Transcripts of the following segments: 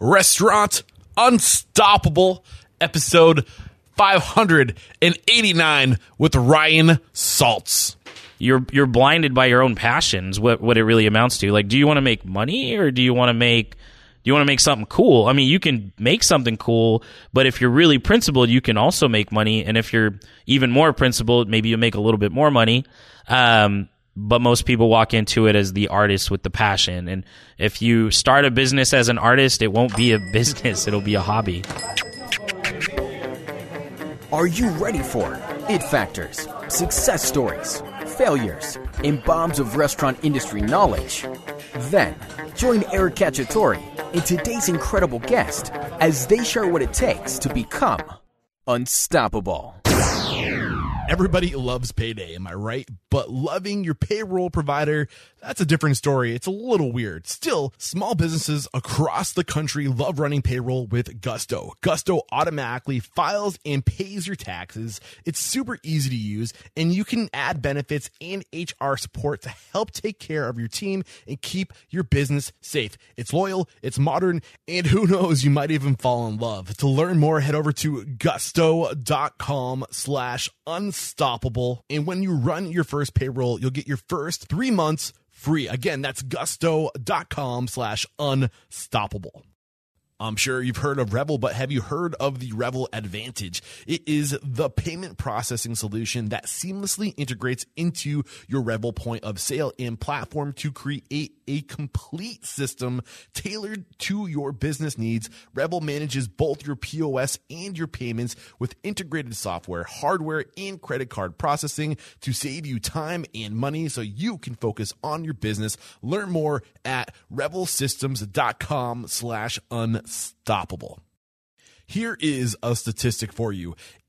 Restaurant Unstoppable, episode 589 with Ryan Saltz. You're you're blinded by your own passions. What what it really amounts to. Like, do you want to make money or do you want to make do you want to make something cool? I mean, you can make something cool, but if you're really principled, you can also make money. And if you're even more principled, maybe you make a little bit more money. Um, but most people walk into it as the artist with the passion. And if you start a business as an artist, it won't be a business, it'll be a hobby. Are you ready for it factors, success stories, failures, and bombs of restaurant industry knowledge? Then join Eric Cacciatore and today's incredible guest as they share what it takes to become unstoppable. Everybody loves payday, am I right? But loving your payroll provider, that's a different story. It's a little weird. Still, small businesses across the country love running payroll with Gusto. Gusto automatically files and pays your taxes. It's super easy to use, and you can add benefits and HR support to help take care of your team and keep your business safe. It's loyal, it's modern, and who knows, you might even fall in love. To learn more, head over to gusto.com slash unstoppable. And when you run your first payroll, you'll get your first three months free. Again, that's gusto.com slash unstoppable. I'm sure you've heard of Revel, but have you heard of the Revel Advantage? It is the payment processing solution that seamlessly integrates into your Revel point of sale and platform to create a complete system tailored to your business needs. Revel manages both your POS and your payments with integrated software, hardware, and credit card processing to save you time and money so you can focus on your business. Learn more at revelsystems.com slash unstoppable. Here is a statistic for you.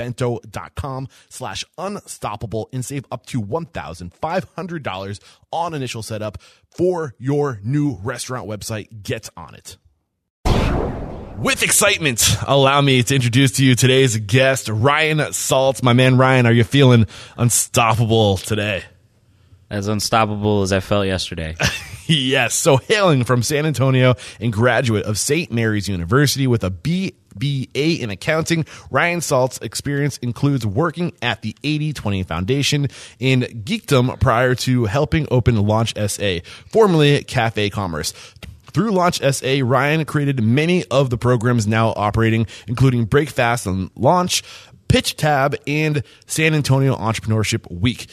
bento.com slash unstoppable and save up to $1,500 on initial setup for your new restaurant website. Get on it. With excitement, allow me to introduce to you today's guest, Ryan Salt. My man, Ryan, are you feeling unstoppable today? As unstoppable as I felt yesterday. yes. So hailing from San Antonio and graduate of St. Mary's University with a BBA in accounting, Ryan Salt's experience includes working at the 8020 Foundation in geekdom prior to helping open Launch SA, formerly Cafe Commerce. Through Launch SA, Ryan created many of the programs now operating, including Breakfast and Launch, Pitch Tab, and San Antonio Entrepreneurship Week.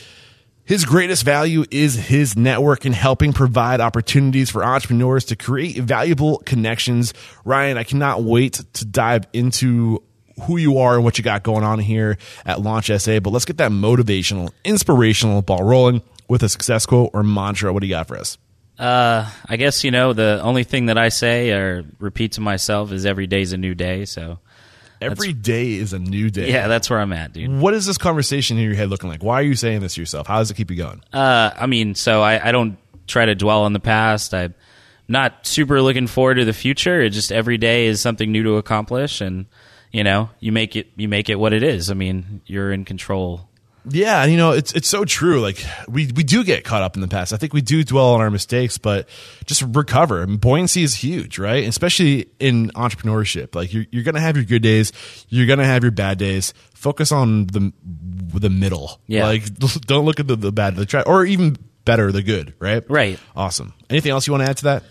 His greatest value is his network and helping provide opportunities for entrepreneurs to create valuable connections. Ryan, I cannot wait to dive into who you are and what you got going on here at Launch SA. But let's get that motivational, inspirational ball rolling with a success quote or mantra. What do you got for us? Uh, I guess you know the only thing that I say or repeat to myself is every day's a new day. So Every day is a new day. yeah, that's where I'm at, dude. What is this conversation in your head looking like? Why are you saying this to yourself? How does it keep you going? Uh, I mean, so I, I don't try to dwell on the past. I'm not super looking forward to the future. It just every day is something new to accomplish, and you know, you make it you make it what it is. I mean, you're in control yeah, and you know, it's it's so true. Like we we do get caught up in the past. I think we do dwell on our mistakes, but just recover. I mean, buoyancy is huge, right? Especially in entrepreneurship. Like you're you're gonna have your good days, you're gonna have your bad days. Focus on the the middle. Yeah. Like don't look at the, the bad, the tra- or even better, the good. Right. Right. Awesome. Anything else you want to add to that?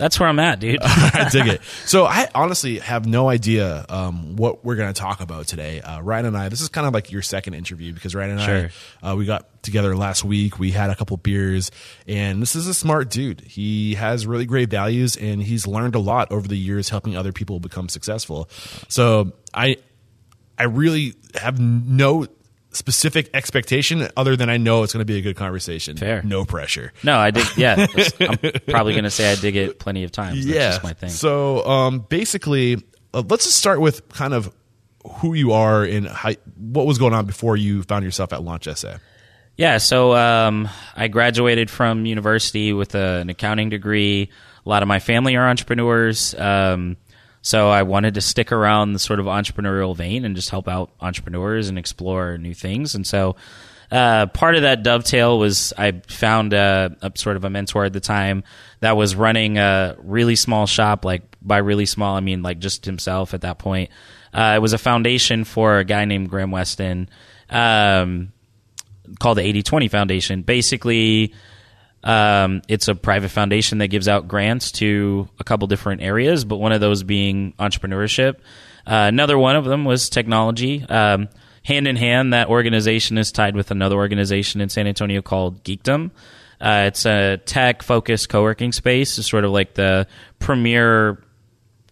That's where I'm at, dude. I dig it. So I honestly have no idea um, what we're going to talk about today. Uh, Ryan and I, this is kind of like your second interview because Ryan and Sure. I, uh, we got together last week. We had a couple beers, and this is a smart dude. He has really great values, and he's learned a lot over the years helping other people become successful. So I, I really have no specific expectation other than I know it's going to be a good conversation. Fair. No pressure. No, I dig. Yeah, I'm probably going to say I dig it plenty of times. That's yeah. just my thing. So, um, basically, uh, let's just start with kind of who you are and how, what was going on before you found yourself at Launch SA. Yeah, so um, I graduated from university with a, an accounting degree. A lot of my family are entrepreneurs. Um, so I wanted to stick around the sort of entrepreneurial vein and just help out entrepreneurs and explore new things. And so uh, part of that dovetail was I found a, a sort of a mentor at the time that was running a really small shop. Like by really small, I mean like just himself at that point. Uh, it was a foundation for a guy named Graham Weston. Um, called the 8020 Foundation. Basically, um, it's a private foundation that gives out grants to a couple different areas, but one of those being entrepreneurship. Uh, another one of them was technology. Um, hand in hand, that organization is tied with another organization in San Antonio called Geekdom. Uh, it's a tech focused co working space. It's sort of like the premier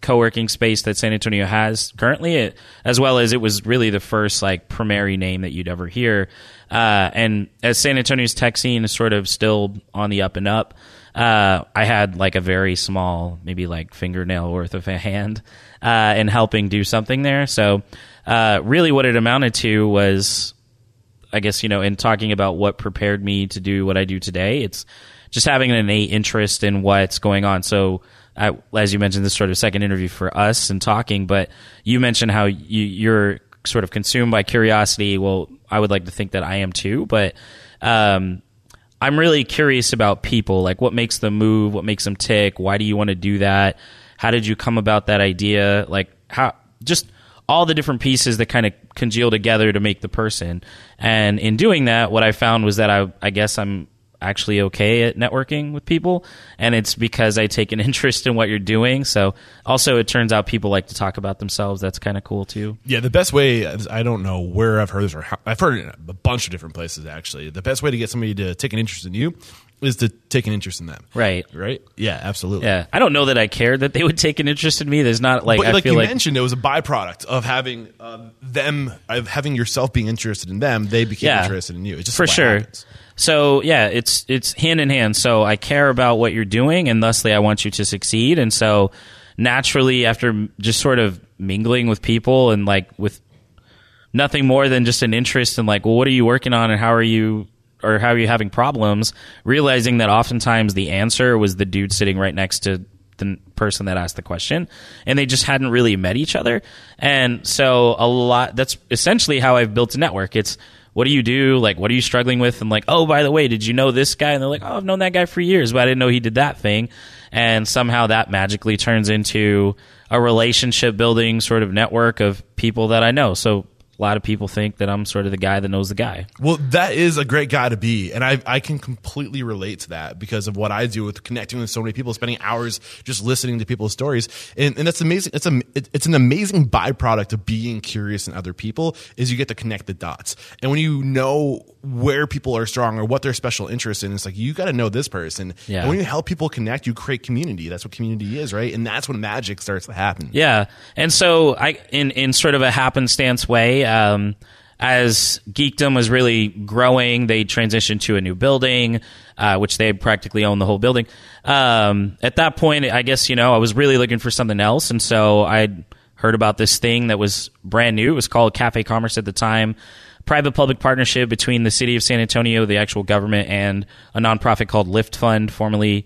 co-working space that San Antonio has currently, it, as well as it was really the first like primary name that you'd ever hear. Uh, and as San Antonio's tech scene is sort of still on the up and up, uh, I had like a very small, maybe like fingernail worth of a hand uh, in helping do something there. So uh, really, what it amounted to was I guess, you know, in talking about what prepared me to do what I do today, it's just having an innate interest in what's going on. So, I, as you mentioned, this sort of second interview for us and talking, but you mentioned how you, you're sort of consumed by curiosity. Well, I would like to think that I am too, but um, I'm really curious about people. Like, what makes them move? What makes them tick? Why do you want to do that? How did you come about that idea? Like, how just all the different pieces that kind of congeal together to make the person. And in doing that, what I found was that I, I guess I'm actually okay at networking with people and it's because I take an interest in what you're doing. So also it turns out people like to talk about themselves. That's kind of cool too. Yeah, the best way I don't know where I've heard this or how, I've heard it a bunch of different places actually. The best way to get somebody to take an interest in you is to take an interest in them. Right. Right? Yeah, absolutely. Yeah. I don't know that I cared that they would take an interest in me. There's not like but I like you like mentioned, it was a byproduct of having uh, them, of having yourself being interested in them. They became Yeah. interested in you. It's just for sure. happens. So yeah, it's it's hand in hand. So I care about what you're doing, and thusly I want you to succeed. And so naturally, after just sort of mingling with people and like with nothing more than just an interest in like, well, what are you working on, and how are you, or how are you having problems? Realizing that oftentimes the answer was the dude sitting right next to the person that asked the question and they just hadn't really met each other. And so a lot that's essentially how i've built a network. It's what do you do? Like what are you struggling with? And like oh by the way did you know this guy? And they're like oh i've known that guy for years but i didn't know he did that thing. And somehow that magically turns into a relationship building sort of network of people that i know. So a lot of people think that i'm sort of the guy that knows the guy Well, that is a great guy to be, and I I can completely relate to that because of what I do with connecting with so many people, spending hours just listening to people's stories, and, and that's amazing. It's a it's an amazing byproduct of being curious in other people is you get to connect the dots, and when you know where people are strong or what their special interest in, it's like you got to know this person. Yeah. And when you help people connect, you create community. That's what community is, right? And that's when magic starts to happen. Yeah, and so I, in in sort of a happenstance way, um, as Geekdom was really growing, they transitioned to a new building, uh, which they practically own the whole building. Um, at that point, I guess you know I was really looking for something else, and so I heard about this thing that was brand new. It was called Cafe Commerce at the time. Private public partnership between the city of San Antonio, the actual government, and a nonprofit called LiftFund, formerly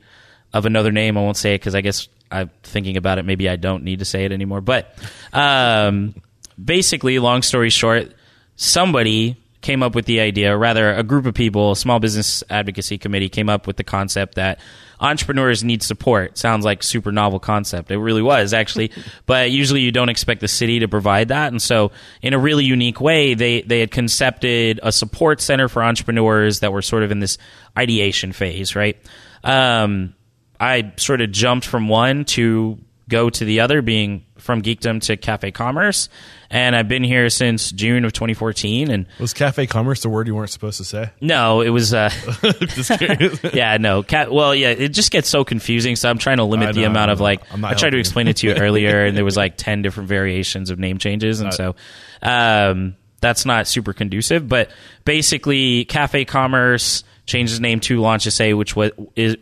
of another name. I won't say it because I guess I'm thinking about it. Maybe I don't need to say it anymore. But um, basically, long story short, somebody came up with the idea, or rather, a group of people, a small business advocacy committee, came up with the concept that entrepreneurs need support. Sounds like super novel concept. It really was actually, but usually you don't expect the city to provide that, and so in a really unique way, they they had concepted a support center for entrepreneurs that were sort of in this ideation phase, right? Um, I sort of jumped from one to go to the other, being from Geekdom to Cafe Commerce, and I've been here since June of 2014. And Was cafe commerce the word you weren't supposed to say? no, it was uh, yeah, no, cat. Well, yeah, it just gets so confusing. So I'm trying to limit I the know, amount of like. I tried to explain it to you earlier, and there was like ten different variations of name changes, and so, um, that's not super conducive. But basically, Cafe Commerce changed its name to Launch SA, which was is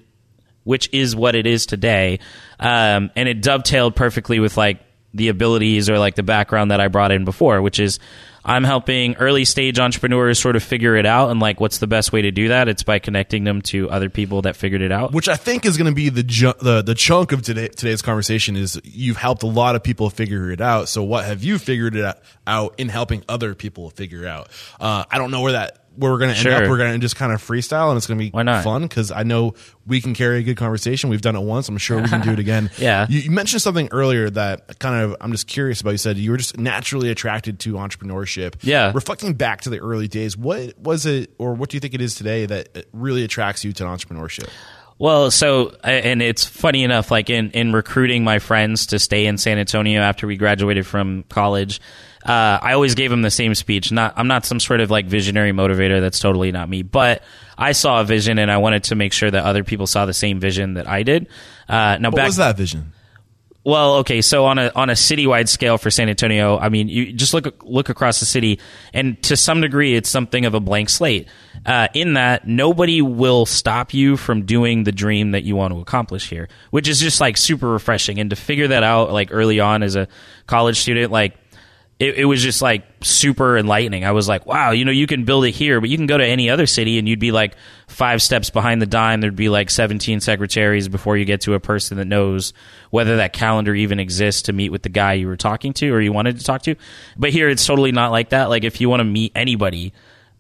which is what it is today, um, and it dovetailed perfectly with like the abilities or like the background that I brought in before, which is I'm helping early stage entrepreneurs sort of figure it out and like what's the best way to do that? It's by connecting them to other people that figured it out. Which I think is going to be the, ju- the the chunk of today, today's conversation is you've helped a lot of people figure it out. So what have you figured it out in helping other people figure out? Uh, I don't know where that where we're going to end Sure. up. We're going to just kind of freestyle, and it's going to be Why not? fun because I know we can carry a good conversation. We've done it once. I'm sure we can do it again. Yeah. You, you mentioned something earlier that kind of I'm just curious about. You said you were just naturally attracted to entrepreneurship. Yeah. Reflecting back to the early days, what was it, or what do you think it is today that uh, really attracts you to entrepreneurship? Well, so and it's funny enough, like in in recruiting my friends to stay in San Antonio after we graduated from college, uh, I always gave him the same speech. Not I'm not some sort of like visionary motivator. That's totally not me. But I saw a vision, and I wanted to make sure that other people saw the same vision that I did. Uh, now, What back was that vision? well, okay, so on a on a citywide scale for San Antonio, I mean, you just look look across the city, and to some degree, it's something of a blank slate. Uh, in that, nobody will stop you from doing the dream that you want to accomplish here, which is just like super refreshing. And to figure that out, like early on as a college student, like it, it was just like super enlightening. I was like, wow, you know, you can build it here, but you can go to any other city and you'd be like five steps behind the dime. There'd be like 17 secretaries before you get to a person that knows whether that calendar even exists to meet with the guy you were talking to or you wanted to talk to. But here it's totally not like that. Like if you want to meet anybody,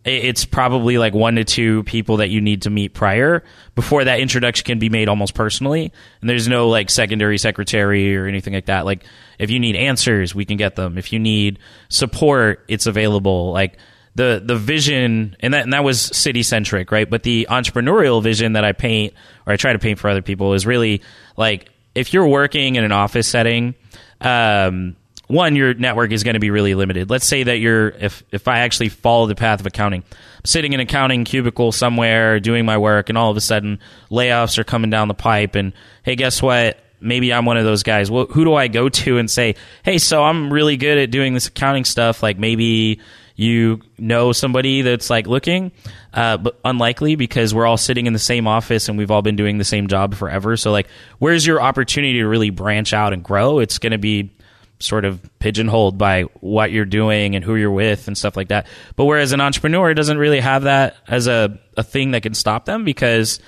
it's probably like one to two people that you need to meet prior before that introduction can be made almost personally. And there's no like secondary secretary or anything like that. Like if you need answers, we can get them. If you need support, it's available. Like the the vision and that and that was city centric, right? But the entrepreneurial vision that I paint or I try to paint for other people is really like if you're working in an office setting, um, one, your network is going to be really limited. Let's say that you're, if, if I actually follow the path of accounting, sitting in an accounting cubicle somewhere doing my work, and all of a sudden layoffs are coming down the pipe, and hey, guess what? Maybe I'm one of those guys. Well, who do I go to and say, hey, so I'm really good at doing this accounting stuff? Like maybe you know somebody that's like looking, uh, but unlikely because we're all sitting in the same office and we've all been doing the same job forever. So, like, where's your opportunity to really branch out and grow? It's going to be sort of pigeonholed by what you're doing and who you're with and stuff like that. But whereas an entrepreneur doesn't really have that as a, a thing that can stop them because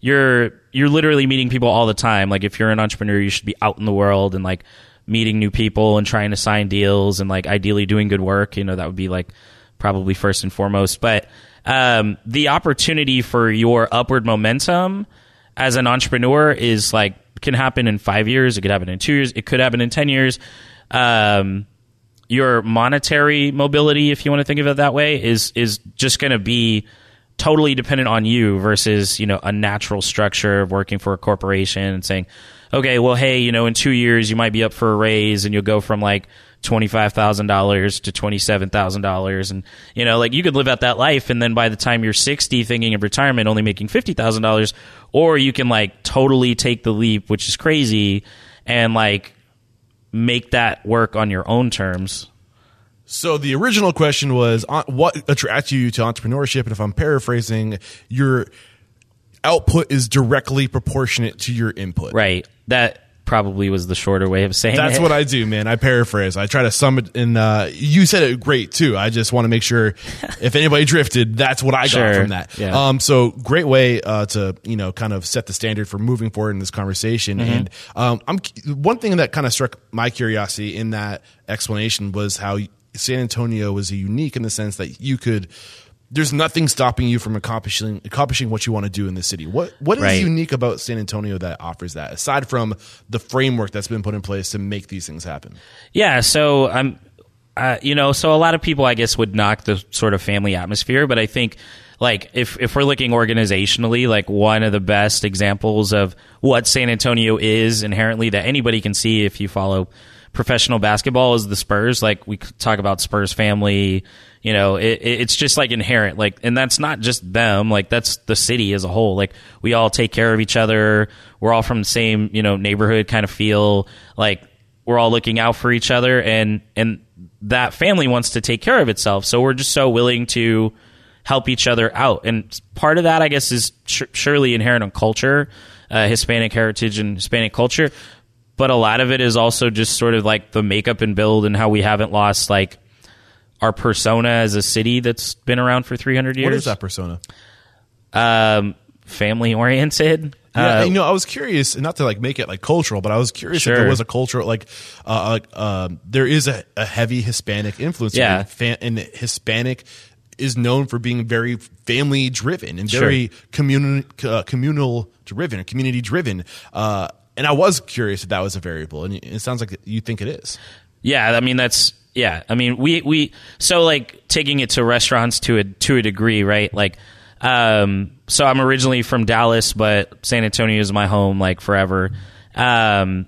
you're you're literally meeting people all the time. Like if you're an entrepreneur, you should be out in the world and like meeting new people and trying to sign deals and like ideally doing good work. You know, that would be like probably first and foremost. But um, the opportunity for your upward momentum as an entrepreneur is like can happen in five years. It could happen in two years. It could happen in ten years. Um, your monetary mobility, if you want to think of it that way, is is just going to be totally dependent on you versus you know a natural structure of working for a corporation and saying, okay, well, hey, you know, in two years you might be up for a raise and you'll go from like twenty five thousand dollars to twenty seven thousand dollars, and you know, like you could live out that life, and then by the time you're sixty, thinking of retirement, only making fifty thousand dollars, or you can like totally take the leap, which is crazy, and like make that work on your own terms. So the original question was uh, what attracts you to entrepreneurship, and if I'm paraphrasing, your output is directly proportionate to your input. Right. That probably was the shorter way of saying it. That's it. what I do, man. I paraphrase. I try to sum it in. Uh, you said it great too. I just want to make sure if anybody drifted, that's what I got from that. Yeah. Um, so great way uh, to you know kind of set the standard for moving forward in this conversation. Mm-hmm. And um, I'm one thing that kind of struck my curiosity in that explanation was how San Antonio was unique in the sense that you could. There's nothing stopping you from accomplishing accomplishing what you want to do in the city. What what is Right. unique about San Antonio that offers that aside from the framework that's been put in place to make these things happen? Yeah, so I'm, uh, you know, so a lot of people, I guess, would knock the sort of family atmosphere, but I think, like, if if we're looking organizationally, like one of the best examples of what San Antonio is inherently that anybody can see if you follow professional basketball is the Spurs. Like we talk about Spurs family. You know, it, it- it's just like inherent. Like, and that's not just them. Like that's the city as a whole. Like we all take care of each other. We're all from the same you know neighborhood kind of feel. Like we're all looking out for each other and and that family wants to take care of itself. So we're just so willing to help each other out. And part of that, I guess, is sh- surely inherent in culture, uh, Hispanic heritage and Hispanic culture. But a lot of it is also just sort of like the makeup and build and how we haven't lost like our persona as a city that's been around for 300 years. What is that persona? Um, family oriented. Yeah, Uh, you know, I was curious, not to like make it like cultural, but I was curious if there was a cultural like, uh, like um, there is a, a heavy Hispanic influence. Yeah. and, fan, and Hispanic is known for being very family driven and Sure. very communal uh, communal driven or community driven. Uh, and I was curious if that was a variable, and it sounds like you think it is. Yeah, I mean that's yeah. I mean we we so like taking it to restaurants to a to a degree, right? Like um so I'm originally from Dallas, but San Antonio is my home like forever. Um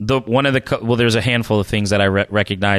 the one of the well there's a handful of things that I re-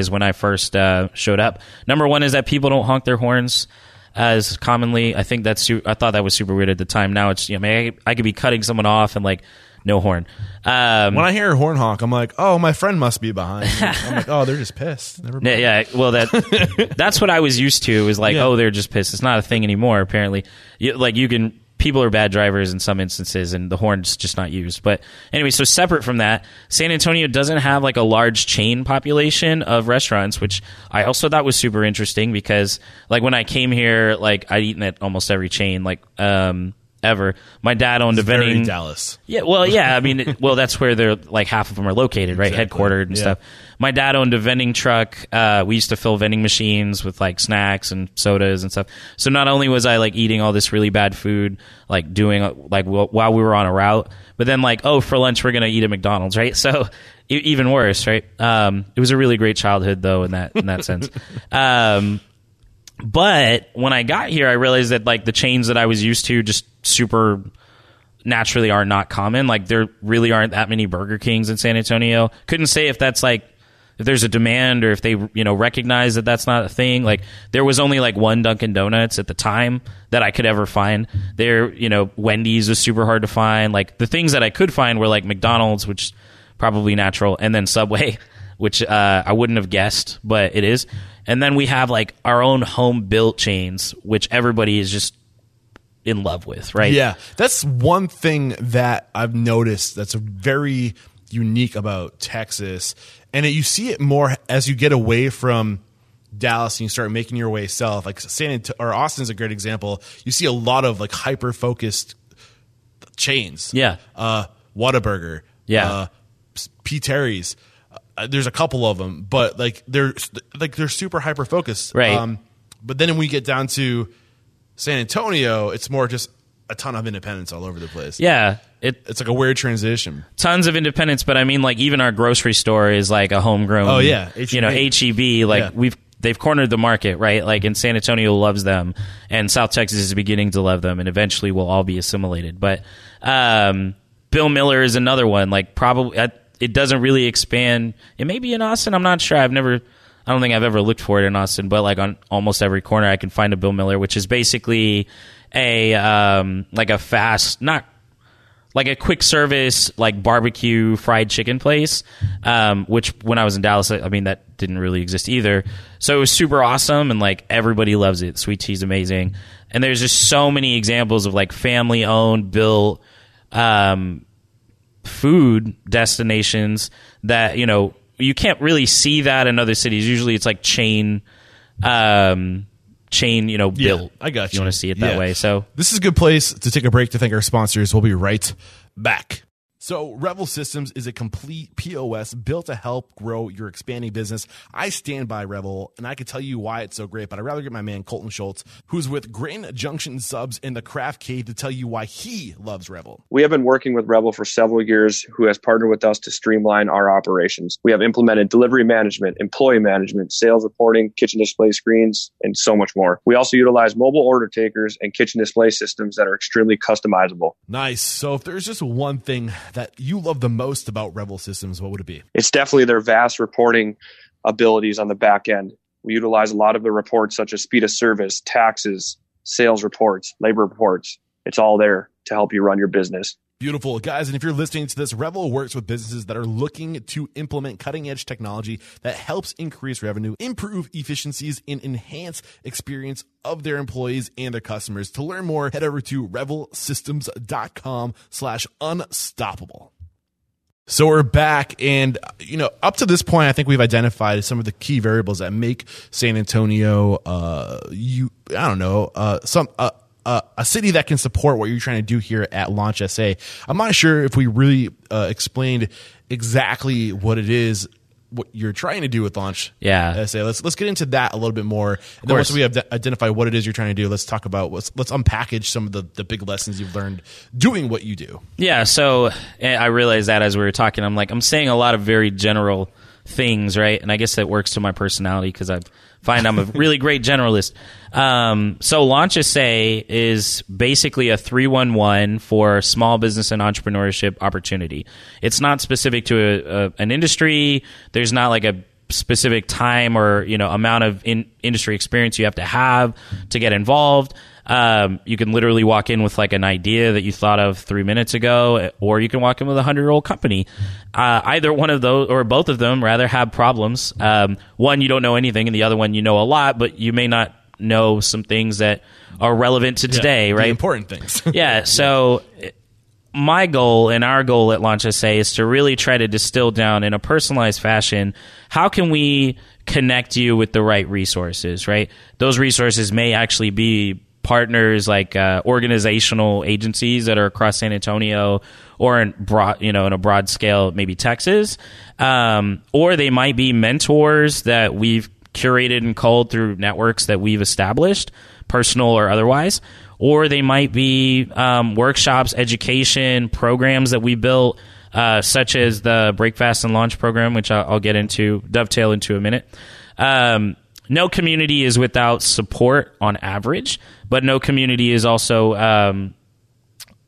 when I first uh, showed up. Number 1 is that people don't honk their horns as commonly. I think that's I thought that was super weird at the time. Now it's you know, I, I could be cutting someone off and like no horn. Um When I hear a horn honk, I'm like, oh, my friend must be behind. me. I'm like, oh, they're just pissed. Never mind. Yeah, yeah. Well, that that's what I was used to. Was like, Yeah. oh, they're just pissed. It's not a thing anymore. Apparently, you, like you can. People are bad drivers in some instances, and the horn's just not used. But anyway, so separate from that, San Antonio doesn't have like a large chain population of restaurants, which I also thought was super interesting because, like, when I came here, like I'd eaten at almost every chain, like um, ever. My dad owned a Very vending. Dallas. Yeah, well, yeah. I mean, it- well, that's where they're like half of them are located, right? Exactly. Headquartered and Yeah. stuff. My dad owned a vending truck. Uh, we used to fill vending machines with like snacks and sodas and stuff. So not only was I like eating all this really bad food, like doing like wh- while we were on a route, but then like, oh, for lunch we're gonna eat at McDonald's, right? So e- even worse, right? Um, it was a really great childhood though in that in that sense. Um, but when I got here, I realized that like the chains that I was used to just super naturally are not common. Like there really aren't that many Burger Kings in San Antonio. Couldn't say if that's like if there's a demand or if they you know recognize that that's not a thing. Like there was only like one Dunkin' Donuts at the time that I could ever find. There, you know, Wendy's was super hard to find. Like the things that I could find were like McDonald's, which probably natural, and then Subway, which uh, I wouldn't have guessed, but it is. And then we have like our own home built chains, which everybody is just in love with, right? Yeah, that's one thing that I've noticed that's very unique about Texas, and it, you see it more as you get away from Dallas and you start making your way south. Like San Ant- or Austin's a great example. You see a lot of like hyper focused chains. Yeah. uh, Whataburger. Yeah. uh, P. Terry's. Uh, there's a couple of them, but like they're like they're super hyper focused. Right. but then when we get down to San Antonio, it's more just a ton of independence all over the place. Yeah. It It's like a weird transition. tons of independence, but I mean like even our grocery store is like a homegrown Oh, yeah. you know, H-E-B. HEB. Like Yeah. we've they've cornered the market, right? Like and San Antonio loves them and South Texas is beginning to love them and eventually we'll all be assimilated. But um Bill Miller is another one. Like probably uh, it doesn't really expand. It may be in Austin. I'm not sure. I've never. I don't think I've ever looked for it in Austin, but like on almost every corner, I can find a Bill Miller, which is basically a um, like a fast, not like a quick service like barbecue fried chicken place um, which when i was in dallas I, mean that didn't really exist either so it was super awesome and like everybody loves it sweet tea's amazing and there's just so many examples of like family owned built um, food destinations that you know you can't really see that in other cities usually it's like chain um chain you know built I got you. you want to see it that Yeah. way so This is a good place to take a break to thank our sponsors. We'll be right back. So, Revel Systems is a complete POS built to help grow your expanding business. I stand by Revel, and I can tell you why it's so great, but I'd rather get my man Colton Schultz, who's with Grand Junction Subs in the Craft Cave, to tell you why he loves Revel. We have been working with Revel for several years, who has partnered with us to streamline our operations. We have implemented delivery management, employee management, sales reporting, kitchen display screens, and so much more. We also utilize mobile order takers and kitchen display systems that are extremely customizable. Nice. So, if there's just one thing that you love the most about Revel Systems, what would it be? It's definitely their vast reporting abilities on the back end. We utilize a lot of the reports such as speed of service, taxes, sales reports, labor reports. It's all there to help you run your business. Beautiful. Guys, and if you're listening to this, Revel works with businesses that are looking to implement cutting edge technology that helps increase revenue, improve efficiencies, and enhance experience of their employees and their customers. To learn more, head over to revelsystems.com slash unstoppable. So we're back, and you know, up to this point, I think we've identified some of the key variables that make San Antonio, uh, you, I don't know, uh, some, uh, a city that can support what you're trying to do here at Launch SA. I'm not sure if we really uh, explained exactly what it is what you're trying to do with Launch Yeah. SA. Let's let's get into that a little bit more. And then once we have identified what it is you're trying to do, let's talk about let's let's unpackage some of the, the big lessons you've learned doing what you do. Yeah, so I realized that as we were talking, I'm like, I'm saying a lot of very general things, right? And I guess that works to my personality because I find I'm a really great generalist. Um, so Launch SA is basically a 311 for small business and entrepreneurship opportunity. It's not specific to a, a, an industry. There's not like a specific time or you know amount of in, industry experience you have to have to get involved. Um, you can literally walk in with like an idea that you thought of three minutes ago, or you can walk in with a hundred year old company. Uh, either one of those or both of them rather have problems. Um, one you don't know anything, and the other one you know a lot, but you may not know some things that are relevant to today, The right? important things. yeah. So my goal and our goal at Launch SA is to really try to distill down in a personalized fashion how can we connect you with the right resources, right? Those resources may actually be partners like uh, organizational agencies that are across San Antonio or in broad, you know, in a broad scale, maybe Texas, um, or they might be mentors that we've curated and culled through networks that we've established, personal or otherwise, or they might be um, workshops, education programs that we built, uh, such as the Breakfast and Launch program, which I'll, I'll get into, dovetail into a minute. Um, no community is without support on average, but no community is also um,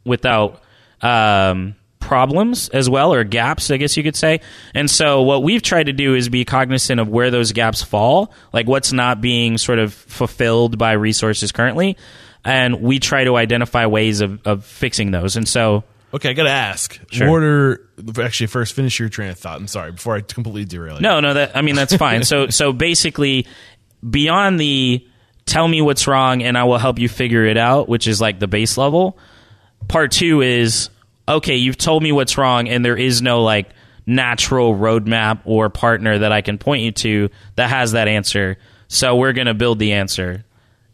without um, problems as well, or gaps, I guess you could say. And so, what we've tried to do is be cognizant of where those gaps fall, like what's not being sort of fulfilled by resources currently. And we try to identify ways of, of fixing those. And so, okay, I gotta ask. Sure. Order actually first finish your train of thought. I'm sorry before I completely derail you. No, no, that I mean that's fine. so so basically beyond the tell me what's wrong and I will help you figure it out, which is like the base level. Part 2 is okay, you've told me what's wrong and there is no like natural roadmap or partner that I can point you to that has that answer. So we're going to build the answer.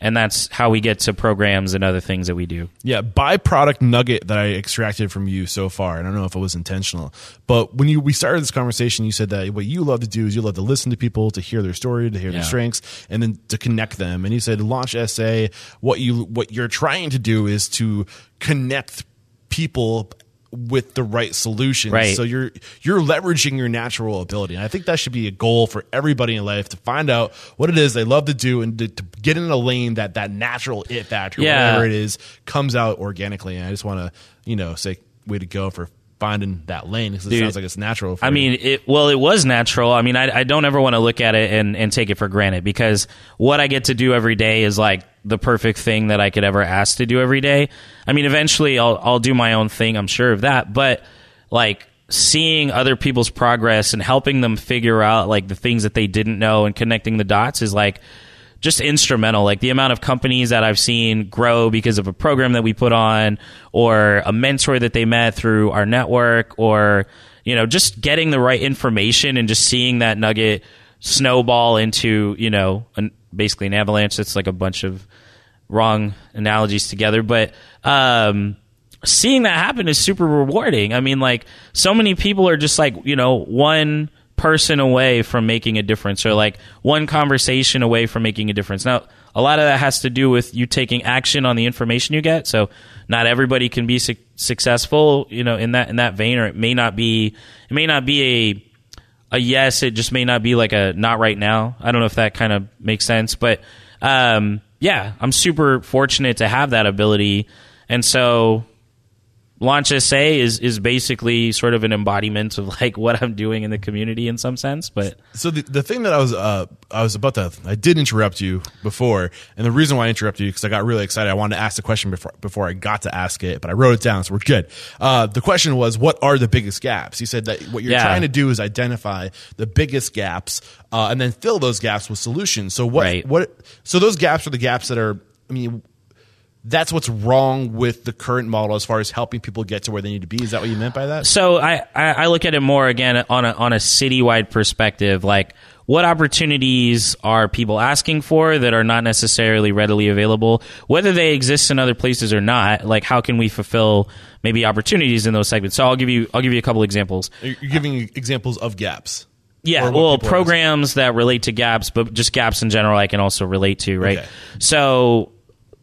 And that's how we get to programs and other things that we do. Yeah, byproduct nugget that I extracted from you so far. I don't know if it was intentional, but when you we started this conversation, you said that what you love to do is you love to listen to people, to hear their story, to hear their strengths, and then to connect them. And you said launch SA. What you what you're trying to do is to connect people with the right solutions. Right. So you're you're leveraging your natural ability. And I think that should be a goal for everybody in life to find out what it is they love to do and to, to get in a lane that that natural it factor, Yeah. whatever it is, comes out organically. And I just want to, you know, say way to go for finding that lane because it Dude, sounds like it's natural. For I you. mean, it well, it was natural. I mean, I, I don't ever want to look at it and, and take it for granted because what I get to do every day is like the perfect thing that I could ever ask to do every day. I mean, eventually I'll I'll do my own thing. I'm sure of that, but like seeing other people's progress and helping them figure out like the things that they didn't know and connecting the dots is like just instrumental. Like the amount of companies that I've seen grow because of a program that we put on, or a mentor that they met through our network, or you know, just getting the right information and just seeing that nugget snowball into you know, an, basically an avalanche. That's like a bunch of wrong analogies together, but um, seeing that happen is super rewarding. I mean, like so many people are just like you know one person away from making a difference, or like one conversation away from making a difference. Now, a lot of that has to do with you taking action on the information you get. So, not everybody can be su- successful, you know, in that in that vein, or it may not be. It may not be a a yes. It just may not be like a not right now. I don't know if that kind of makes sense, but um, yeah, I'm super fortunate to have that ability, and so Launch SA is is basically sort of an embodiment of like what I'm doing in the community in some sense. But So the, the thing that I was uh I was about to I did interrupt you before, and the reason why I interrupted you because I got really excited. I wanted to ask the question before before I got to ask it, but I wrote it down, so we're good. Uh, the question was, what are the biggest gaps? You said that what you're Yeah. trying to do is identify the biggest gaps, uh, and then fill those gaps with solutions. So what Right. what so those gaps are the gaps that are I mean. That's what's wrong with the current model as far as helping people get to where they need to be. Is that what you meant by that? so I, I I look at it more again on a on a citywide perspective, like what opportunities are people asking for that are not necessarily readily available, whether they exist in other places or not. Like how can we fulfill maybe opportunities in those segments? So I'll give you I'll give you a couple examples. You're giving examples of gaps. Yeah, well, programs that relate to gaps, but just gaps in general, I can also relate to, right? Okay. So,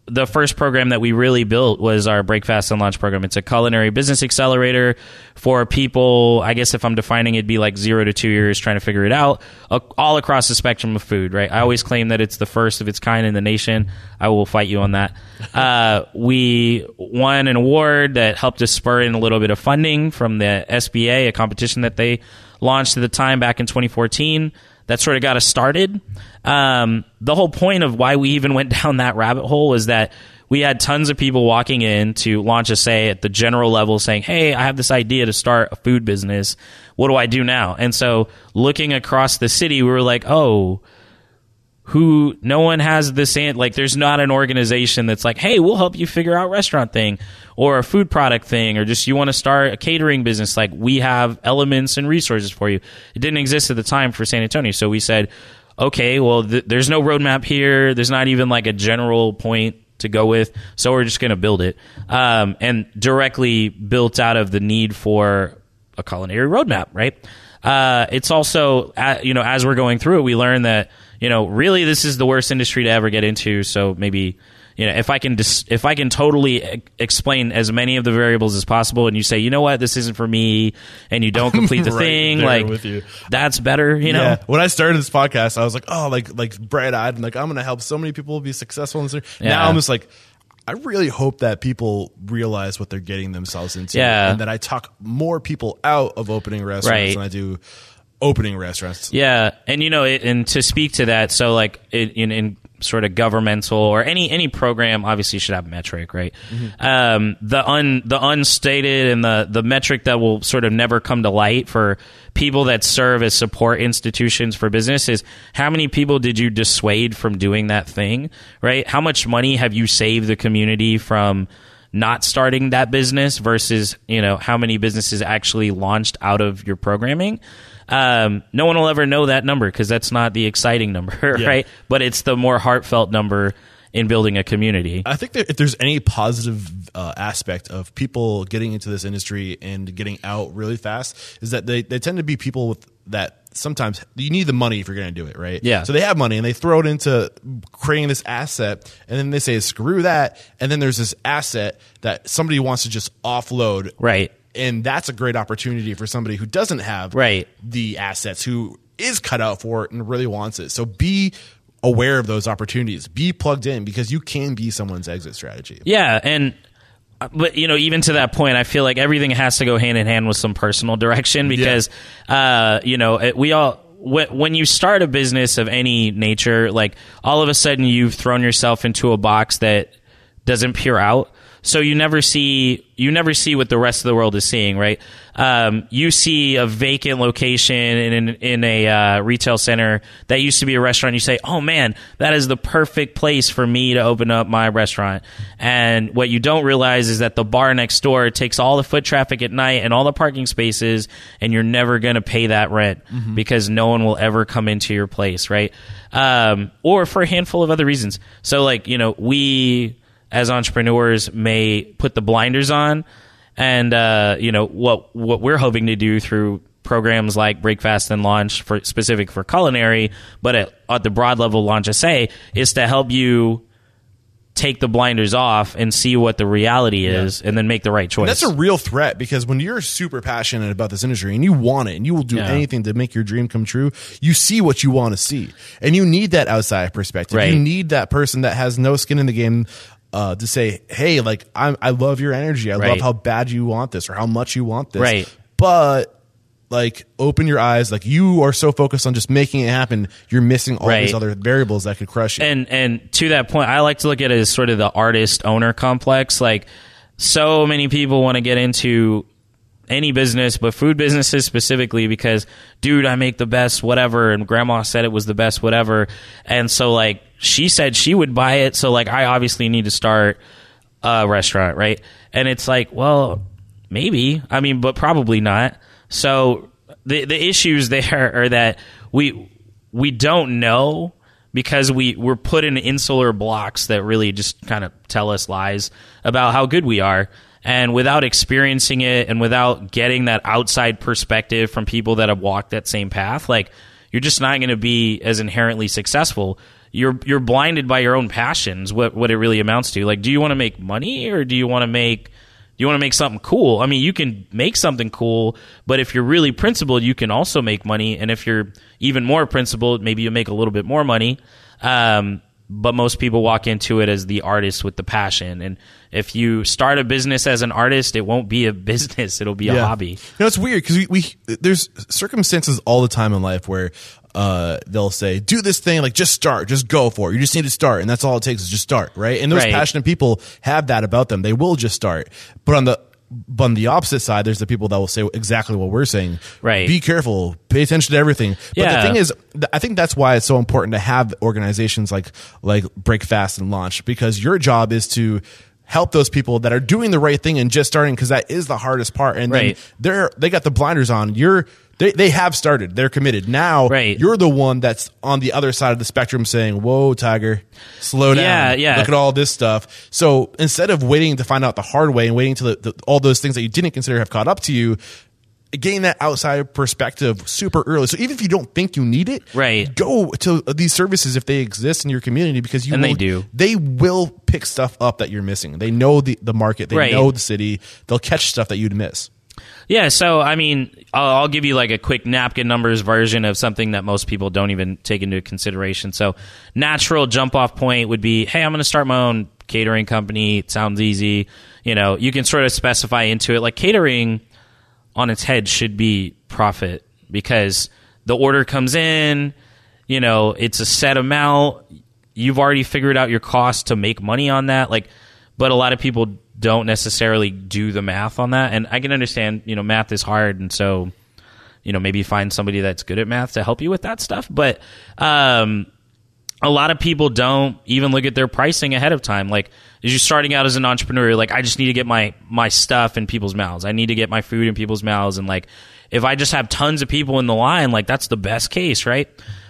the first program that we really built was our Breakfast and Launch program. It's a culinary business accelerator for people. I guess if I'm defining it, it'd be like zero to two years trying to figure it out, uh, all across the spectrum of food, right? I always claim that it's the first of its kind in the nation. I will fight you on that. uh, we won an award that helped us spur in a little bit of funding from the SBA, a competition that they launched at the time back in 2014 that sort of got us started. Um, the whole point of why we even went down that rabbit hole was that we had tons of people walking in to Launch SA at the general level saying, Hey, I have this idea to start a food business. What do I do now? And so looking across the city, we were like, Oh, who no one has this an- like there's not an organization that's like hey we'll help you figure out restaurant thing or a food product thing or just you want to start a catering business. Like we have elements and resources for you. It didn't exist at the time for san antonio so we said okay well th- there's no roadmap here. There's not even like a general point to go with so we're just going to build it. Um, and directly built out of the need for a culinary roadmap, right? Uh, it's also, uh, you know, as we're going through it, we learn that, you know, really this is the worst industry to ever get into. So maybe, you know, if I can, dis- if I can totally e- explain as many of the variables as possible, and you say, you know what, this isn't for me, and you don't complete the Right thing, like with you. that's better, you know. Yeah. When I started this podcast, I was like, oh, like like bright eyed, and like I'm gonna help so many people be successful. And Yeah. now I'm just like, I really hope that people realize what they're getting themselves into, Yeah. and that I talk more people out of opening restaurants Right. than I do opening restaurants. Yeah, and you know, it, and to speak to that, so like it, in, in sort of governmental or any any program, obviously should have a metric, right? Um, the un the unstated and the the metric that will sort of never come to light for people that serve as support institutions for business is how many people did you dissuade from doing that thing, right? How much money have you saved the community from? not starting that business versus you know how many businesses actually launched out of your programming um, no one will ever know that number because that's not the exciting number Yeah. right but it's the more heartfelt number in building a community I think that if there's any positive uh, aspect of people getting into this industry and getting out really fast, is that they, they tend to be people with that sometimes you need the money if you're going to do it, right? Yeah. So they have money and they throw it into creating this asset, and then they say screw that, and then there's this asset that somebody wants to just offload, right and that's a great opportunity for somebody who doesn't have Right. the assets who is cut out for it and really wants it so be aware of those opportunities be plugged in because you can be someone's exit strategy Yeah, and uh, but you know, even to that point, I feel like everything has to go hand in hand with some personal direction because uh, you know it, we all. When you start a business of any nature, like all of a sudden you've thrown yourself into a box that doesn't peer out, so you never see you never see what the rest of the world is seeing, right? Um, you see a vacant location in in a uh, retail center that used to be a restaurant. You say, "Oh man, that is the perfect place for me to open up my restaurant." And what you don't realize is that the bar next door takes all the foot traffic at night and all the parking spaces, and you're never going to pay that rent because no one will ever come into your place, right? Um, or for a handful of other reasons. So, like you know, we as entrepreneurs may put the blinders on and uh, you know what what we're hoping to do through programs like Breakfast and launch for specific for culinary but at, at the broad level launch SA is to help you take the blinders off and see what the reality is and then make the right choice That's a real threat because when you're super passionate about this industry and you want it and you will do Yeah. anything to make your dream come true, you see what you want to see. And you need that outside perspective. Right. You need that person that has no skin in the game uh, to say, hey, like I I love your energy. I love how bad you want this or how much you want this. Right. But like open your eyes. Like you are so focused on just making it happen, you're missing all Right. these other variables that could crush you. and and to that point, I like to look at it as sort of the artist owner complex. Like so many people want to get into any business, but food businesses specifically because, dude, I make the best whatever, and grandma said it was the best whatever, and so like she said she would buy it, so like I obviously need to start a restaurant, right? And it's like, well, maybe. I mean, but probably not. So the the issues there are that we we don't know because we we're put in insular blocks that really just kind of tell us lies about how good we are. And without experiencing it and without getting that outside perspective from people that have walked that same path, like you're just not going to be as inherently successful. You're you're blinded by your own passions. What what it really amounts to. Like, do you want to make money or do you want to make do you want to make something cool? I mean, you can make something cool, but if you're really principled, you can also make money. And if you're even more principled, maybe you make a little bit more money. Um, but most people walk into it as the artist with the passion. And if you start a business as an artist, it won't be a business; it'll be a hobby. You know, it's weird because we, we there's circumstances all the time in life where uh, they'll say, "Do this thing, like just start, just go for it. You just need to start, and that's all it takes is just start." Right? And those Right. passionate people have that about them. They will just start. But on the but on the opposite side, there's the people that will say exactly what we're saying. Right. Be careful. Pay attention to everything. But Yeah. the thing is, I think that's why it's so important to have organizations like like Break Fast and Launch because your job is to help those people that are doing the right thing and just starting because that is the hardest part. And Right. then they're they got the blinders on. You're they, they have started. They're committed. Now Right. you're the one that's on the other side of the spectrum saying, Whoa, Tiger, slow down. Yeah, yeah. Look at all this stuff. So instead of waiting to find out the hard way and waiting till the, the, all those things that you didn't consider have caught up to you, gain that outside perspective super early. So even if you don't think you need it, Right. go to these services if they exist in your community because you And they do. They will pick stuff up that you're missing. They know the, the market. They Right. know the city. They'll catch stuff that you'd miss. Yeah, so I mean, I'll, I'll give you like a quick napkin numbers version of something that most people don't even take into consideration. So, natural jump off point would be, hey, I'm going to start my own catering company. It sounds easy. You know, you can sort of specify into it. Like catering on its head should be profit because the order comes in, you know, it's a set amount. You've already figured out your cost to make money on that. Like, but a lot of people don't necessarily do the math on that. And I can understand, you know, math is hard. And so, you know, maybe find somebody that's good at math to help you with that stuff. But, um, a lot of people don't even look at their pricing ahead of time. Like, as you're starting out as an entrepreneur, like, I just need to get my my stuff in people's mouths. I need to get my food in people's mouths. And like, if I just have tons of people in the line, like that's the best case, right?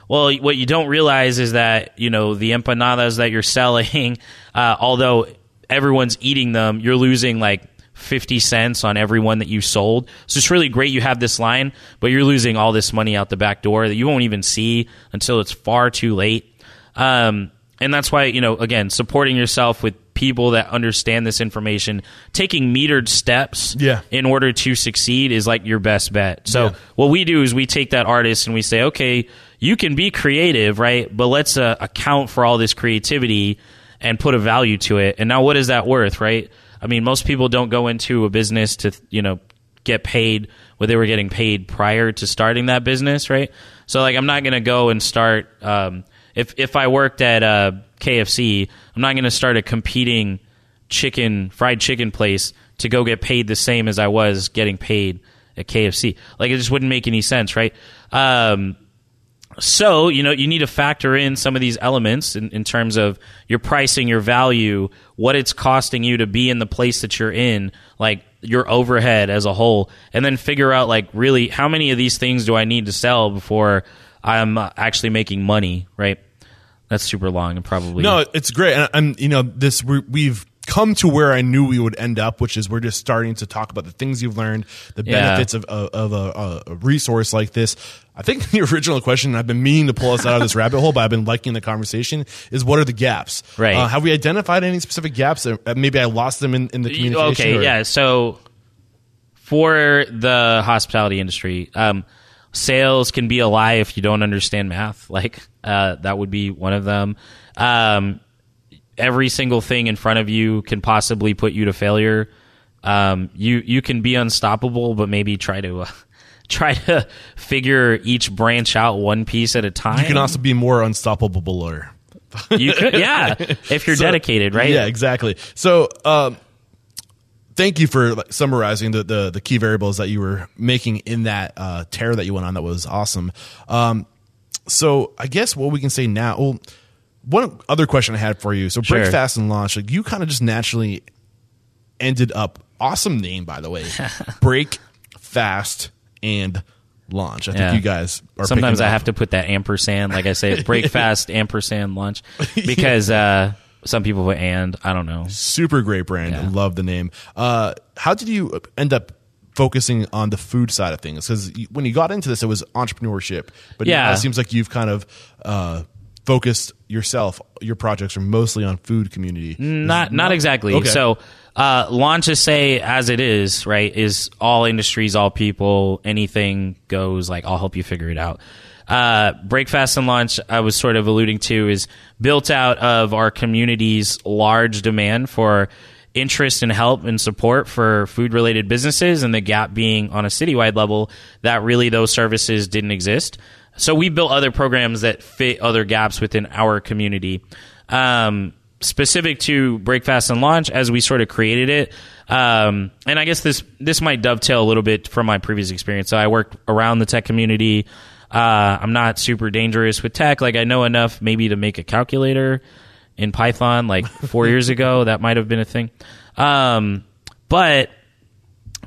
Well, what you don't realize is that you know the empanadas that you're selling, uh, although everyone's eating them, you're losing like 50 cents on every one that you sold. So it's really great you have this line, but you're losing all this money out the back door that you won't even see until it's far too late. Um, and that's why, you know, again, supporting yourself with people that understand this information, taking metered steps Yeah. in order to succeed is like your best bet. So Yeah. what we do is we take that artist and we say, okay, you can be creative, right? But let's uh, account for all this creativity and put a value to it. And now what is that worth, right? I mean, most people don't go into a business to, you know, get paid what they were getting paid prior to starting that business, right? So like, I'm not going to go and start, um, if, if I worked at, uh, KFC, I'm not going to start a competing chicken, fried chicken place to go get paid the same as I was getting paid at KFC. Like it just wouldn't make any sense, right? Um, so, you know, you need to factor in some of these elements in, in terms of your pricing, your value, what it's costing you to be in the place that you're in, like your overhead as a whole, and then figure out, like, really, how many of these things do I need to sell before I'm uh, actually making money, right? That's super long and probably. No, it's great, and, you know this we, we've come to where I knew we would end up, which is we're just starting to talk about the things you've learned, the Yeah. benefits of, of, of a, a resource like this. I think the original question I've been meaning to pull us out of this rabbit hole, but I've been liking the conversation is what are the gaps? Right. Uh, have we identified any specific gaps? Uh, Maybe I lost them in, in the communication. Okay, or- yeah. So for the hospitality industry, um, sales can be a lie if you don't understand math. Like uh, that would be one of them. Um, every single thing in front of you can possibly put you to failure. Um, you you can be unstoppable, but maybe try to uh, try to figure each branch out one piece at a time. You can also be more unstoppable. you could, yeah, if you're So- dedicated, right? Yeah, exactly. So, um, thank you for like, summarizing the, the the key variables that you were making in that uh, tear that you went on. That was awesome. Um, so, I guess what we can say now. Well, one other question I had for you. So, break fast and launch. Like you kind of just naturally ended up. Awesome name, by the way. break fast and launch. I think Yeah. you guys are. Sometimes I have to put that ampersand, like I say, break fast ampersand lunch, because uh, some people put and. I don't know. super great brand. Yeah. Love the name. Uh, how did you end up focusing on the food side of things? Because when you got into this, it was entrepreneurship, but Yeah. it seems like you've kind of uh, focused yourself. Your projects are mostly on food community. Not not exactly. Okay. So uh, Launch SA as it is, right? Is all industries, all people, anything goes. Like I'll help you figure it out. Uh, Break Fast and Launch, I was sort of alluding to, is built out of our community's large demand for interest and help and support for food related businesses, and the gap being on a citywide level that really those services didn't exist. So we built other programs that fit other gaps within our community. Um, specific to Break Fast and Launch, as we sort of created it, um, and I guess this this might dovetail a little bit from my previous experience. So I worked around the tech community. Uh, I'm not super dangerous with tech. Like I know enough maybe to make a calculator in Python. Like four years ago, that might have been a thing. Um, but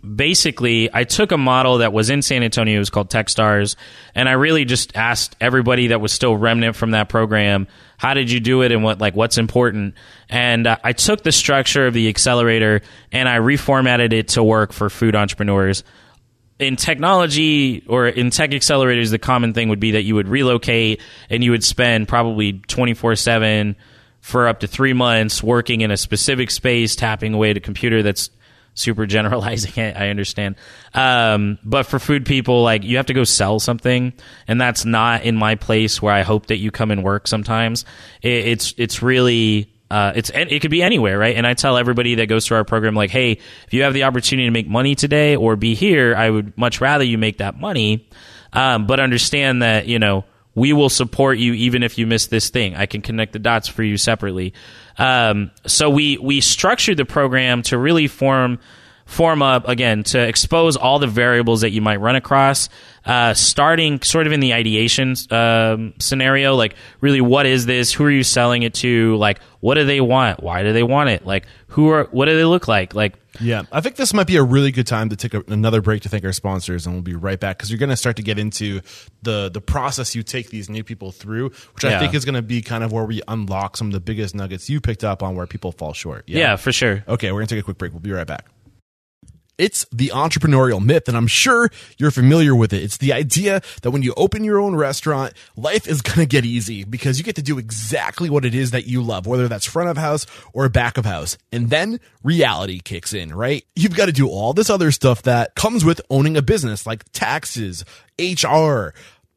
basically I took a model that was in San Antonio, it was called Techstars, and I really just asked everybody that was still remnant from that program, how did you do it and what like what's important? And uh, I took the structure of the accelerator and I reformatted it to work for food entrepreneurs. In technology or in tech accelerators, the common thing would be that you would relocate and you would spend probably 24 7 for up to three months working in a specific space, tapping away at a computer that's super generalizing it. I understand. Um, but for food people, like you have to go sell something, and that's not in my place where I hope that you come and work. Sometimes it, it's it's really. Uh, it's it could be anywhere, right? And I tell everybody that goes through our program, like, hey, if you have the opportunity to make money today or be here, I would much rather you make that money. Um, but understand that you know we will support you even if you miss this thing. I can connect the dots for you separately. Um, so we we structured the program to really form form up again to expose all the variables that you might run across. Uh, starting sort of in the ideation um, scenario, like really, what is this? Who are you selling it to? Like, what do they want? Why do they want it? Like, who are? What do they look like? Like, Yeah, I think this might be a really good time to take a, another break to thank our sponsors, and we'll be right back because you're going to start to get into the the process you take these new people through, which I think is going to be kind of where we unlock some of the biggest nuggets you picked up on where people fall short. yeah, for sure. Okay, we're going to take a quick break. We'll be right back. It's the entrepreneurial myth, and I'm sure you're familiar with it. It's the idea that when you open your own restaurant, life is going to get easy because you get to do exactly what it is that you love, whether that's front of house or back of house. And then reality kicks in, right? You've got to do all this other stuff that comes with owning a business like taxes, HR,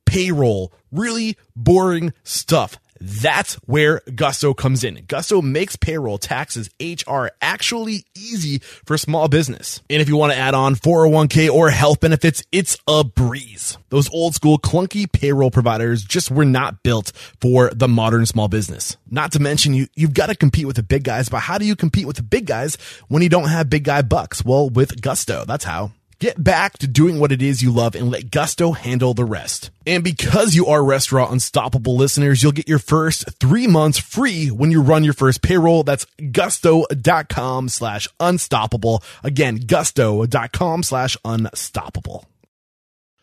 payroll, really boring stuff. That's where Gusto comes in. Gusto makes payroll, taxes, HR actually easy for small business. And if you want to add on 401k or health benefits, it's a breeze. Those old school clunky payroll providers just were not built for the modern small business. Not to mention you, you've got to compete with the big guys, but how do you compete with the big guys when you don't have big guy bucks? Well, with Gusto, that's how. Get back to doing what it is you love and let Gusto handle the rest. And because you are Restaurant Unstoppable listeners, you'll get your first three months free when you run your first payroll. That's gusto.com slash unstoppable. Again, gusto.com slash unstoppable.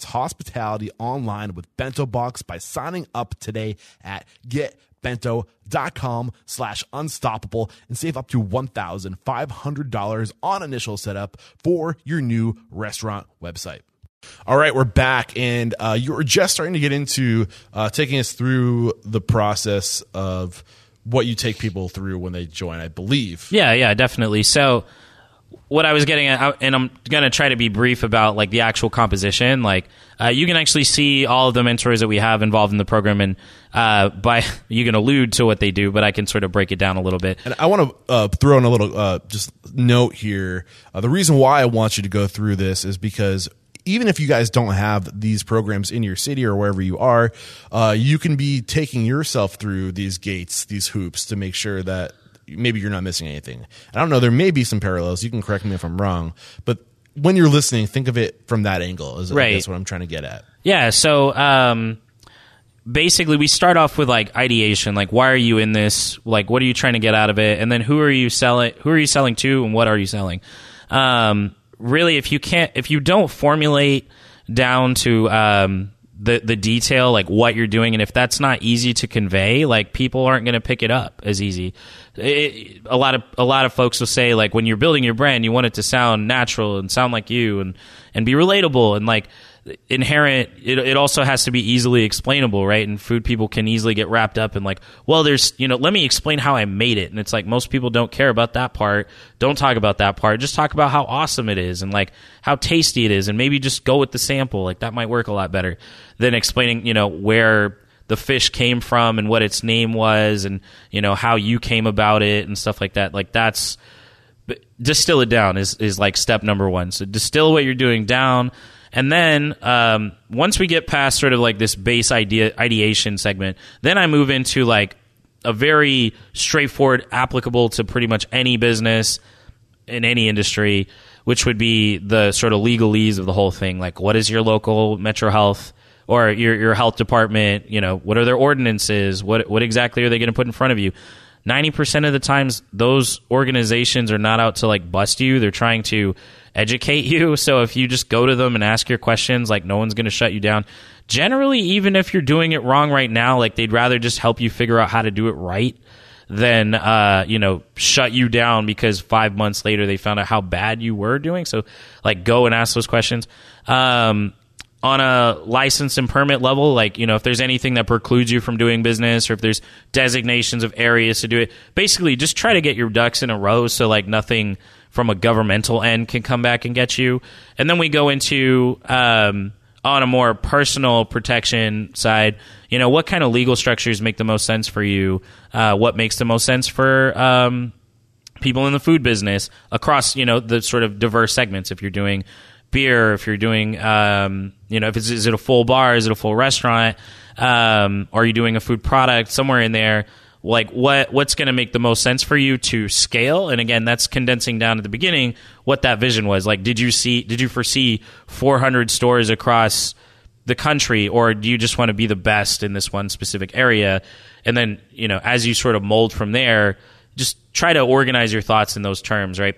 restaurant's hospitality online with Bento Box by signing up today at getbento.com slash unstoppable and save up to $1,500 on initial setup for your new restaurant website. All right, we're back, and uh, you were just starting to get into uh, taking us through the process of what you take people through when they join, I believe. Yeah, yeah, definitely. So what I was getting at, and I'm going to try to be brief about like the actual composition. Like uh, you can actually see all of the mentors that we have involved in the program, and uh, by you can allude to what they do, but I can sort of break it down a little bit. And I want to uh, throw in a little uh, just note here. Uh, the reason why I want you to go through this is because even if you guys don't have these programs in your city or wherever you are, uh, you can be taking yourself through these gates, these hoops to make sure that maybe you're not missing anything. I don't know. There may be some parallels. You can correct me if I'm wrong, but when you're listening, think of it from that angle. Is Right. that's what I'm trying to get at. Yeah. So um, basically, we start off with like ideation, like why are you in this? Like what are you trying to get out of it? And then who are you selling? Who are you selling to, and what are you selling? Um, really, if you can't, if you don't formulate down to um, the the detail, like what you're doing, and if that's not easy to convey, like people aren't going to pick it up as easy. It, a lot of a lot of folks will say like when you're building your brand, you want it to sound natural and sound like you and and be relatable and like inherent it, it also has to be easily explainable right? And food people can easily get wrapped up in like well there's you know let me explain how i made it. And it's like most people don't care about that part. Don't talk about that part. Just talk about how awesome it is and like how tasty it is. And maybe just go with the sample. Like that might work a lot better than explaining you know where the fish came from and what its name was and you know how you came about it and stuff like that. Like that's distill it down is is like step number one. So distill what you're doing down, and then um, once we get past sort of like this base idea ideation segment, then I move into like a very straightforward, applicable to pretty much any business in any industry, which would be the sort of legalese of the whole thing. Like, what is your local Metro Health? Or your your health department, you know, what are their ordinances? What what exactly are they going to put in front of you? 90% of the times those organizations are not out to like bust you. They're trying to educate you. So if you just go to them and ask your questions like no one's going to shut you down. Generally even if you're doing it wrong right now like they'd rather just help you figure out how to do it right than uh, you know shut you down because five months later they found out how bad you were doing. So like go and ask those questions. Um, on a license and permit level, like, you know, if there's anything that precludes you from doing business or if there's designations of areas to do it, basically just try to get your ducks in a row so like nothing from a governmental end can come back and get you. And then we go into um, on a more personal protection side, you know, what kind of legal structures make the most sense for you? Uh, what makes the most sense for um, people in the food business across you know the sort of diverse segments if you're doing beer if you're doing um, you know if it's is it a full bar is it a full restaurant um, are you doing a food product somewhere in there like what what's going to make the most sense for you to scale? And again that's condensing down at the beginning what that vision was. Like did you see did you foresee 400 stores across the country or do you just want to be the best in this one specific area? And then you know as you sort of mold from there just try to organize your thoughts in those terms right?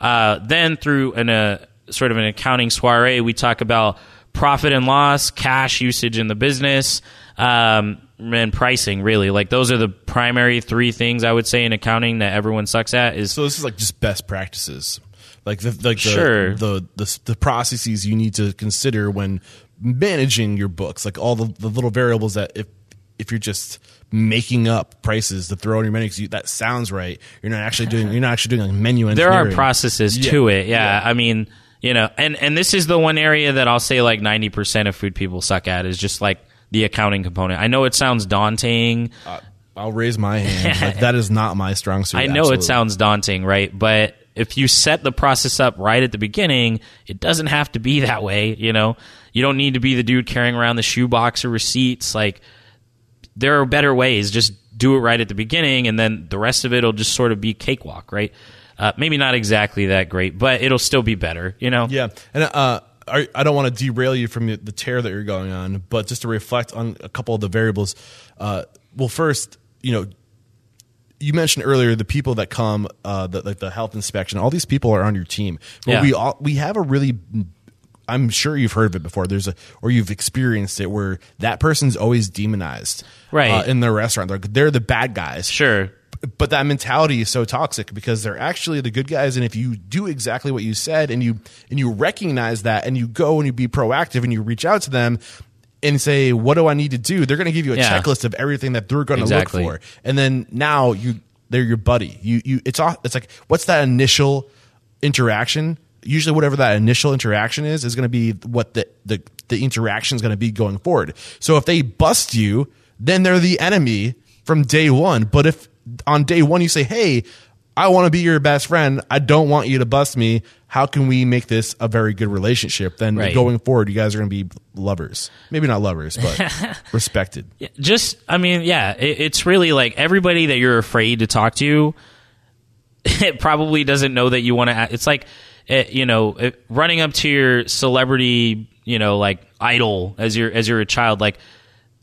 Uh, then through an, a sort of an accounting soiree we talk about profit and loss cash usage in the business um, and pricing really like those are the primary three things i would say in accounting that everyone sucks at is So this is like just best practices, like the like the Sure. the, the the processes you need to consider when managing your books, like all the, the little variables that if if you're just making up prices to throw in your menu, 'cause you, that sounds right. You're not actually doing you're not actually doing like menu engineering. there are processes Yeah. to it yeah. i mean you know and and this is the one area that i'll say like 90% of food people suck at is just like the accounting component i know it sounds daunting uh, I'll raise my hand. like, that is not my strong suit. I know absolutely. it sounds daunting, right? But if you set the process up right at the beginning, it doesn't have to be that way. You know, you don't need to be the dude carrying around the shoebox or receipts. Like, there are better ways. Just do it right at the beginning, and then the rest of it will just sort of be cakewalk, right? Uh, maybe not exactly that great, but it'll still be better. You know? Yeah, and uh, I, I don't want to derail you from the tear that you're going on, but just to reflect on a couple of the variables. Uh, well, first, you know, you mentioned earlier the people that come, uh, the, like the health inspection. All these people are on your team, but Yeah. we all we have a really. I'm sure you've heard of it before. There's a or you've experienced it where that person's always demonized, Right. uh, in their restaurant. They're, they're the bad guys, Sure. But that mentality is so toxic because they're actually the good guys. And if you do exactly what you said and you and you recognize that and you go and you be proactive and you reach out to them and say what do i need to do? They're going to give you a Yeah. checklist of everything that they're going to Exactly. look for. And then now you they're your buddy. You you it's off it's like what's that initial interaction? Usually whatever that initial interaction is is going to be what the the, the interaction is going to be going forward. So if they bust you then they're the enemy from day one. But if on day one you say hey i want to be your best friend. I don't want you to bust me. How can we make this a very good relationship? Then Right. going forward you guys are going to be lovers. Maybe not lovers but respected. Just i mean yeah it, it's really like everybody that you're afraid to talk to it probably doesn't know that you want to it's like eh, you know eh, running up to your celebrity you know like idol as you're as you're a child like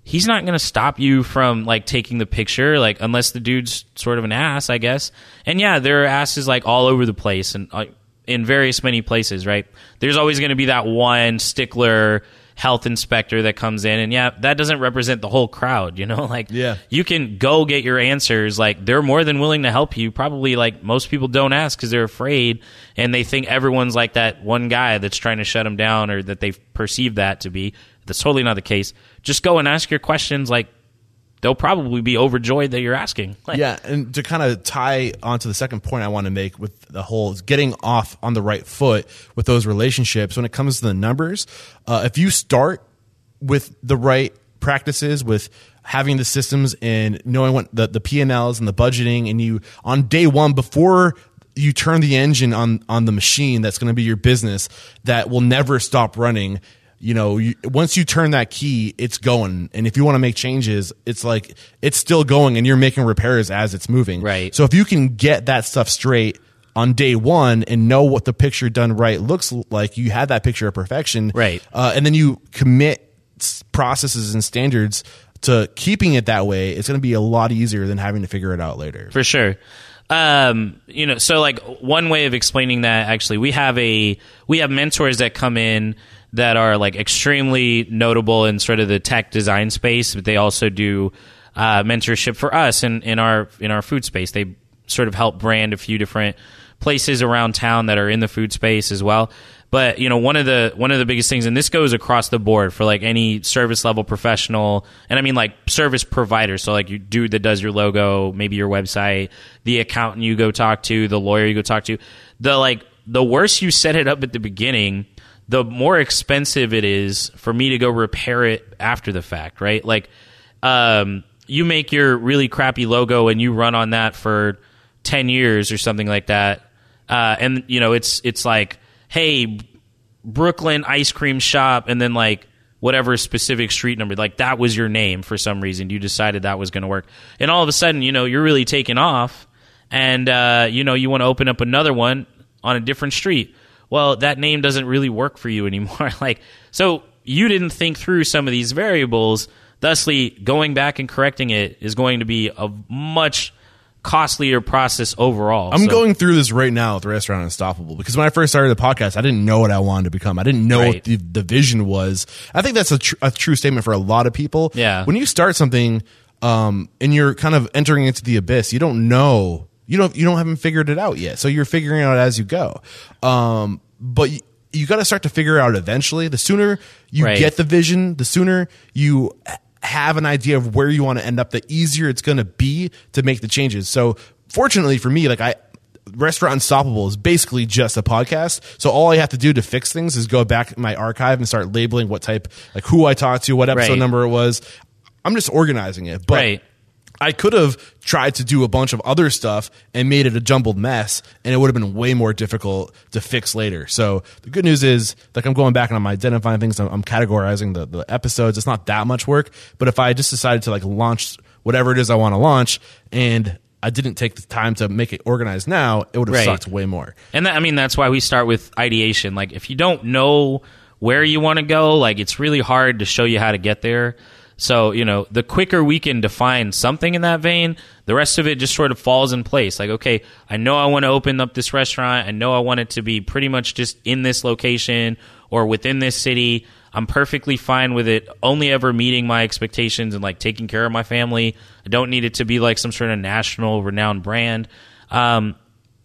he's not going to stop you from like taking the picture like unless the dude's sort of an ass i guess. And yeah there are asses like all over the place and uh, in various many places right? There's always going to be that one stickler health inspector that comes in and yeah that doesn't represent the whole crowd you know? Like Yeah. you can go get your answers like they're more than willing to help you. Probably like most people don't ask because they're afraid and they think everyone's like that one guy that's trying to shut them down or that they've perceived that to be. That's totally not the case just go and ask your questions like they'll probably be overjoyed that you're asking. Like, yeah, and to kind of tie onto the second point I want to make with the whole getting off on the right foot with those relationships when it comes to the numbers, uh, if you start with the right practices with having the systems and knowing what the, the P&Ls and the budgeting and you on day one before you turn the engine on on the machine that's going to be your business that will never stop running you know you, once you turn that key it's going. And if you want to make changes it's like it's still going and you're making repairs as it's moving. Right. so if you can get that stuff straight on day one and know what the picture done right looks like you had that picture of perfection. Right. uh, and then you commit processes and standards to keeping it that way it's going to be a lot easier than having to figure it out later. For sure. Um you know so like one way of explaining that actually we have a we have mentors that come in that are like extremely notable in sort of the tech design space but they also do uh, mentorship for us in, in our in our food space. They sort of help brand a few different places around town that are in the food space as well. But you know one of the one of the biggest things and this goes across the board for like any service level professional and i mean like service provider. So like you dude that does your logo maybe your website the accountant you go talk to the lawyer you go talk to. The like the worse you set it up at the beginning the more expensive it is for me to go repair it after the fact right? Like um you make your really crappy logo and you run on that for 10 years or something like that. Uh, and you know it's it's like hey brooklyn ice cream shop and then like whatever specific street number like that was your name for some reason. You decided that was going to work. And all of a sudden you know you're really taking off and uh, you know you want to open up another one on a different street well that name doesn't really work for you anymore like so you didn't think through some of these variables thusly going back and correcting it is going to be a much costlier process overall I'm So- going through this right now with Restaurant Unstoppable because when I first started the podcast, I didn't know what I wanted to become. I didn't know Right. what the, the vision was. I think that's a, tr- a true statement for a lot of people. Yeah. When you start something um, and you're kind of entering into the abyss, you don't know. You don't. You don't haven't figured it out yet. So you're figuring it out as you go. Um, but you, you got to start to figure out eventually. The sooner you Right. get the vision, the sooner you have an idea of where you want to end up, the easier it's going to be to make the changes. So fortunately for me, like I, Restaurant Unstoppable is basically just a podcast. So all I have to do to fix things is go back in my archive and start labeling what type, like who I talked to, what episode Right. number it was. I'm just organizing it. But right I could have tried to do a bunch of other stuff and made it a jumbled mess, and it would have been way more difficult to fix later. So the good news is, like, I'm going back and I'm identifying things. I'm, I'm categorizing the, the episodes. It's not that much work. But if I just decided to like launch whatever it is I want to launch, and I didn't take the time to make it organized now, it would have Right. sucked way more. And that, I mean, that's why we start with ideation. Like, if you don't know where you want to go, like, it's really hard to show you how to get there. So, you know, the quicker we can define something in that vein, the rest of it just sort of falls in place. Like, okay, I know I want to open up this restaurant. I know I want it to be pretty much just in this location or within this city. I'm perfectly fine with it only ever meeting my expectations and like taking care of my family. I don't need it to be like some sort of national renowned brand. Um,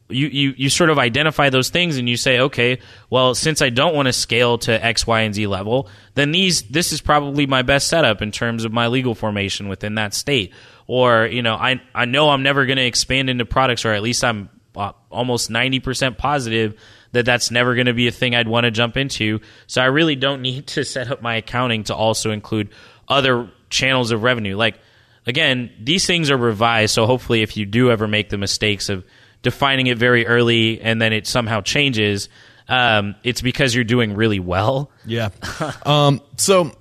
you, you you sort of identify those things and you say, okay, well, since I don't want to scale to X, Y, and Z level, then these this is probably my best setup in terms of my legal formation within that state. Or you know, I I know I'm never going to expand into products, or at least I'm uh, almost ninety percent positive that that's never going to be a thing I'd want to jump into. So I really don't need to set up my accounting to also include other channels of revenue. Like again, these things are revised, so hopefully, if you do ever make the mistakes of defining it very early and then it somehow changes, um, it's because you're doing really well. Yeah. um, so,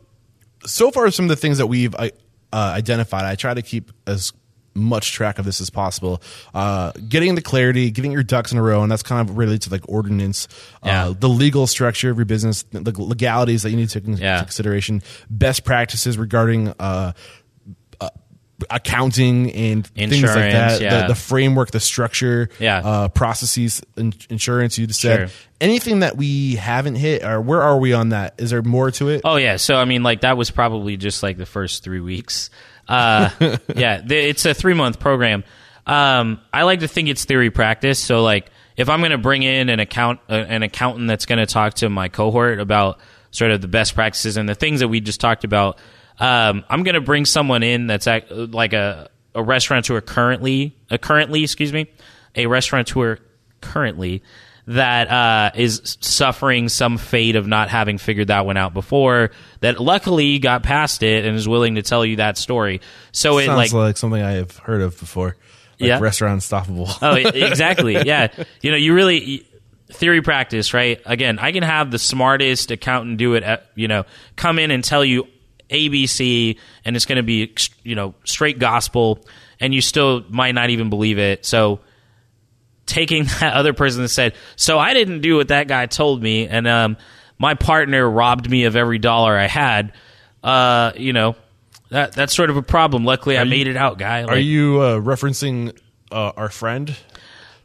so far, some of the things that we've uh, identified, I try to keep as much track of this as possible. Uh, getting the clarity, getting your ducks in a row, and that's kind of related to like ordinance, Yeah. uh, the legal structure of your business, the legalities that you need to take into Yeah. consideration, best practices regarding uh, uh, accounting and things like that, yeah. the, the framework, the structure, Yeah. uh, processes, in- insurance. You just said Sure. anything that we haven't hit, or where are we on that? Is there more to it? Oh yeah, so I mean, like that was probably just like the first three weeks. Uh, yeah, the, it's a three month program. Um, I like to think it's theory practice. So like, if I'm going to bring in an account uh, an accountant that's going to talk to my cohort about sort of the best practices and the things that we just talked about, um, I'm going to bring someone in that's act, like a a restaurateur currently, a currently, excuse me, a restaurateur currently that uh, is suffering some fate of not having figured that one out before. That luckily got past it and is willing to tell you that story. So it Sounds like like, something I have heard of before. Like Yeah. Restaurant Unstoppable. oh exactly yeah you know you really theory practice right again i can have the smartest accountant do it at, you know come in and tell you abc and it's going to be you know straight gospel and you still might not even believe it so taking that other person that said so i didn't do what that guy told me and um, my partner robbed me of every dollar i had uh, you know that that's sort of a problem luckily i made it out guy Are you uh, referencing uh, our friend?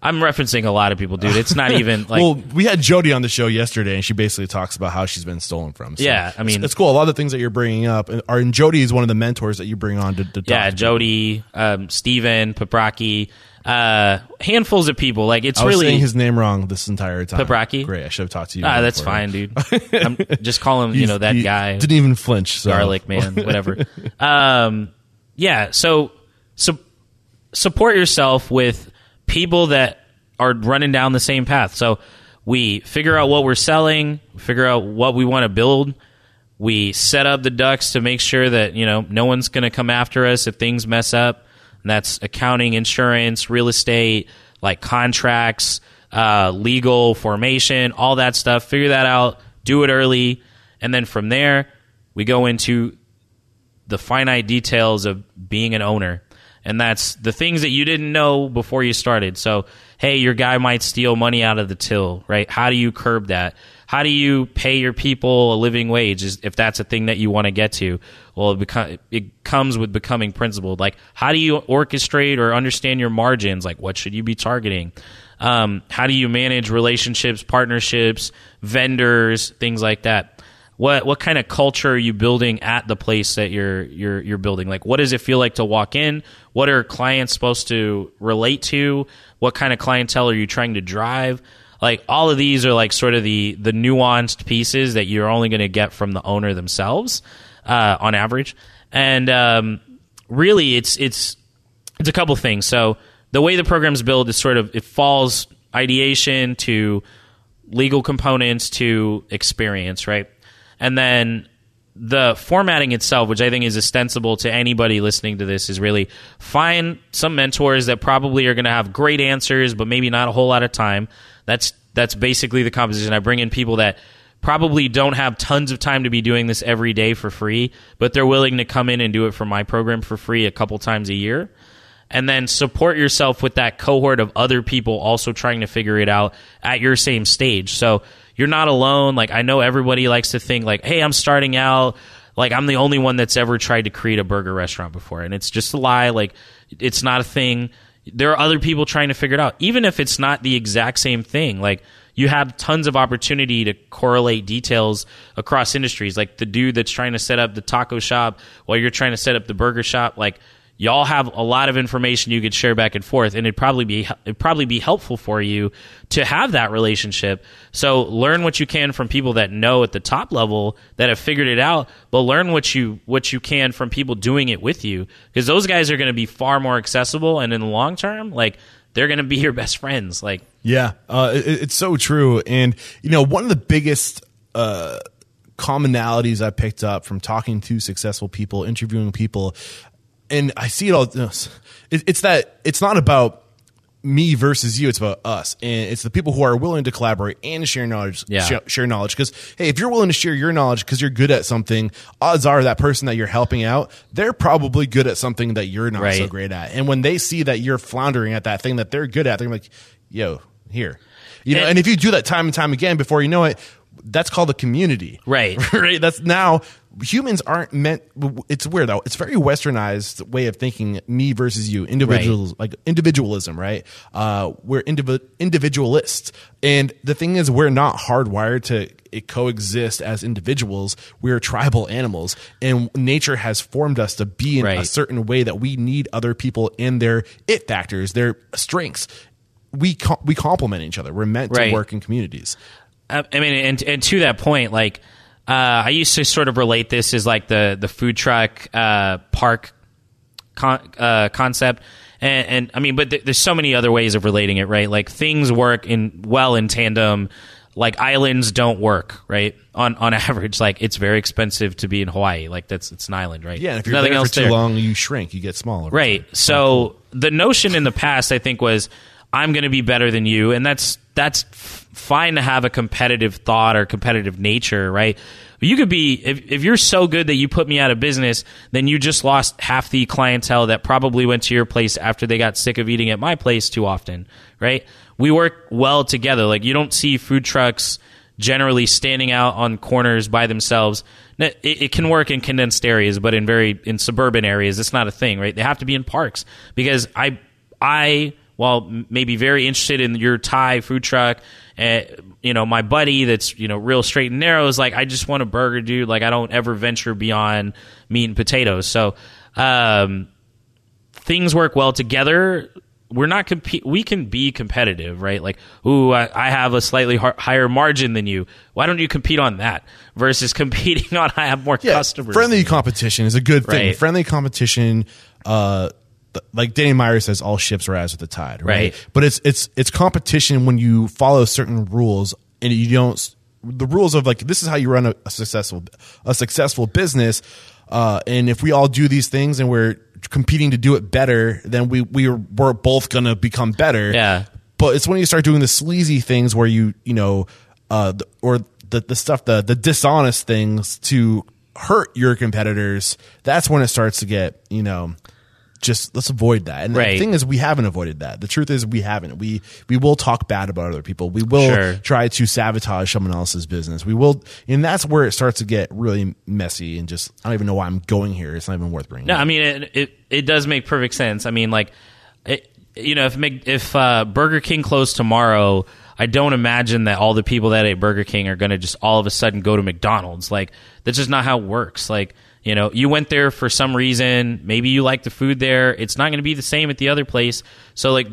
I'm referencing a lot of people, dude. It's not even like well, we had Jody on the show yesterday, and she basically talks about how she's been stolen from. So Yeah, I mean- it's, it's cool. A lot of the things that you're bringing up are, and Jody is one of the mentors that you bring on to, to yeah, Jody, um, Steven, Paprocki, uh, handfuls of people. Like it's I was really saying his name wrong this entire time. Paprocki? Great. I should have talked to you. ah, that's fine, dude. I'm just call him, you know, that guy, didn't even flinch. So. garlic man, whatever. um, yeah, so so support yourself with people that are running down the same path. So we figure out what we're selling, figure out what we want to build. We set up the ducks to make sure that, you know, no one's going to come after us if things mess up. And that's accounting, insurance, real estate, like contracts, uh, legal formation, all that stuff. Figure that out, do it early. And then from there, we go into the finite details of being an owner. And that's the things that you didn't know before you started. So, hey, your guy might steal money out of the till, right? How do you curb that? How do you pay your people a living wage if that's a thing that you want to get to? Well, it, it comes with becoming principled. Like, how do you orchestrate or understand your margins? Like, what should you be targeting? Um, how do you manage relationships, partnerships, vendors, things like that? What what kind of culture are you building at the place that you're you're you're building? Like what does it feel like to walk in? What are clients supposed to relate to? What kind of clientele are you trying to drive? Like all of these are like sort of the the nuanced pieces that you're only going to get from the owner themselves uh, on average. And um, really it's it's it's a couple things. So the way the program's built is sort of it falls ideation to legal components to experience right and then the formatting itself, which I think is ostensible to anybody listening to this, is really find some mentors that probably are going to have great answers, but maybe not a whole lot of time. That's that's basically the composition. I bring in people that probably don't have tons of time to be doing this every day for free, but they're willing to come in and do it for my program for free a couple times a year. And then support yourself with that cohort of other people also trying to figure it out at your same stage. So you're not alone. Like I know everybody likes to think like, "Hey, I'm starting out. Like I'm the only one that's ever tried to create a burger restaurant before." And it's just a lie. Like it's not a thing. There are other people trying to figure it out, even if it's not the exact same thing. Like you have tons of opportunity to correlate details across industries. Like the dude that's trying to set up the taco shop while you're trying to set up the burger shop. Like y'all have a lot of information you could share back and forth and it'd probably be it'd probably be helpful for you to have that relationship so learn what you can from people that know at the top level that have figured it out but learn what you what you can from people doing it with you because those guys are going to be far more accessible and in the long term like they're going to be your best friends like Yeah, uh, it, it's so true. And you know, one of the biggest uh, commonalities I picked up from talking to successful people, interviewing people, and I see it all. It's that it's not about me versus you; it's about us, and it's the people who are willing to collaborate and share knowledge. Yeah. Share, share knowledge because hey, if you're willing to share your knowledge because you're good at something, odds are that person that you're helping out, they're probably good at something that you're not so great at. And when they see that you're floundering at that thing that they're good at, they're like, "Yo, here." You know, And- and if you do that time and time again before you know it, that's called a community. Right. right. That's now humans aren't meant it's weird though. It's very westernized way of thinking me versus you. Individuals like individualism, right? Uh we're indivi- individualists. And the thing is we're not hardwired to it coexist as individuals. We're tribal animals and nature has formed us to be in a certain way that we need other people in their it factors, their strengths. We co- we complement each other. We're meant Right. to work in communities. I I mean, and and to that point, like uh, I used to sort of relate this as like the the food truck uh, park con- uh, concept, and, and I mean, but th- there's so many other ways of relating it, right? Like things work in well in tandem. Like islands don't work, right? On on average, like it's very expensive to be in Hawaii. Like that's it's an island, right? Yeah, if you're nothing there else for too there. long, you shrink. You get smaller. Right. So the notion in the past, I think, was I'm going to be better than you, and that's that's f- fine to have a competitive thought or competitive nature, right? You could be if if you're so good that you put me out of business, then you just lost half the clientele that probably went to your place after they got sick of eating at my place too often, right? We work well together. Like you don't see food trucks generally standing out on corners by themselves. It, it can work in condensed areas, but in very in suburban areas, it's not a thing, right? They have to be in parks because I I while maybe very interested in your Thai food truck, uh, you know, my buddy that's you know real straight and narrow is like, I just want a burger, dude. Like I don't ever venture beyond meat and potatoes. So. Um, things work well together we're not compete we can be competitive right like ooh i, I have a slightly har- higher margin than you why don't you compete on that versus competing on i have more Yeah, customers friendly competition is a good thing. Right. Friendly competition, uh, like Danny Meyer says, all ships rise with the tide, right? Right. But it's it's it's competition when you follow certain rules and you don't. The rules of like this is how you run a, a successful a successful business, uh, and if we all do these things and we're competing to do it better, then we we are, we're both gonna become better. Yeah. But it's when you start doing the sleazy things where you, you know, uh, the, or the, the stuff, the, the dishonest things to hurt your competitors. That's when it starts to get, you know, just let's avoid that. And the thing is, we haven't avoided that. The truth is, we haven't. We we will talk bad about other people. We will Sure. try to sabotage someone else's business. We will, and that's where it starts to get really messy. And just I don't even know why I'm going here. It's not even worth bringing. No, up. I mean it, it. It does make perfect sense. I mean, like, it, you know, if if uh, Burger King closed tomorrow, I don't imagine that all the people that ate Burger King are going to just all of a sudden go to McDonald's. Like, that's just not how it works. Like, you know, you went there for some reason. Maybe you like the food there. It's not going to be the same at the other place. So, like,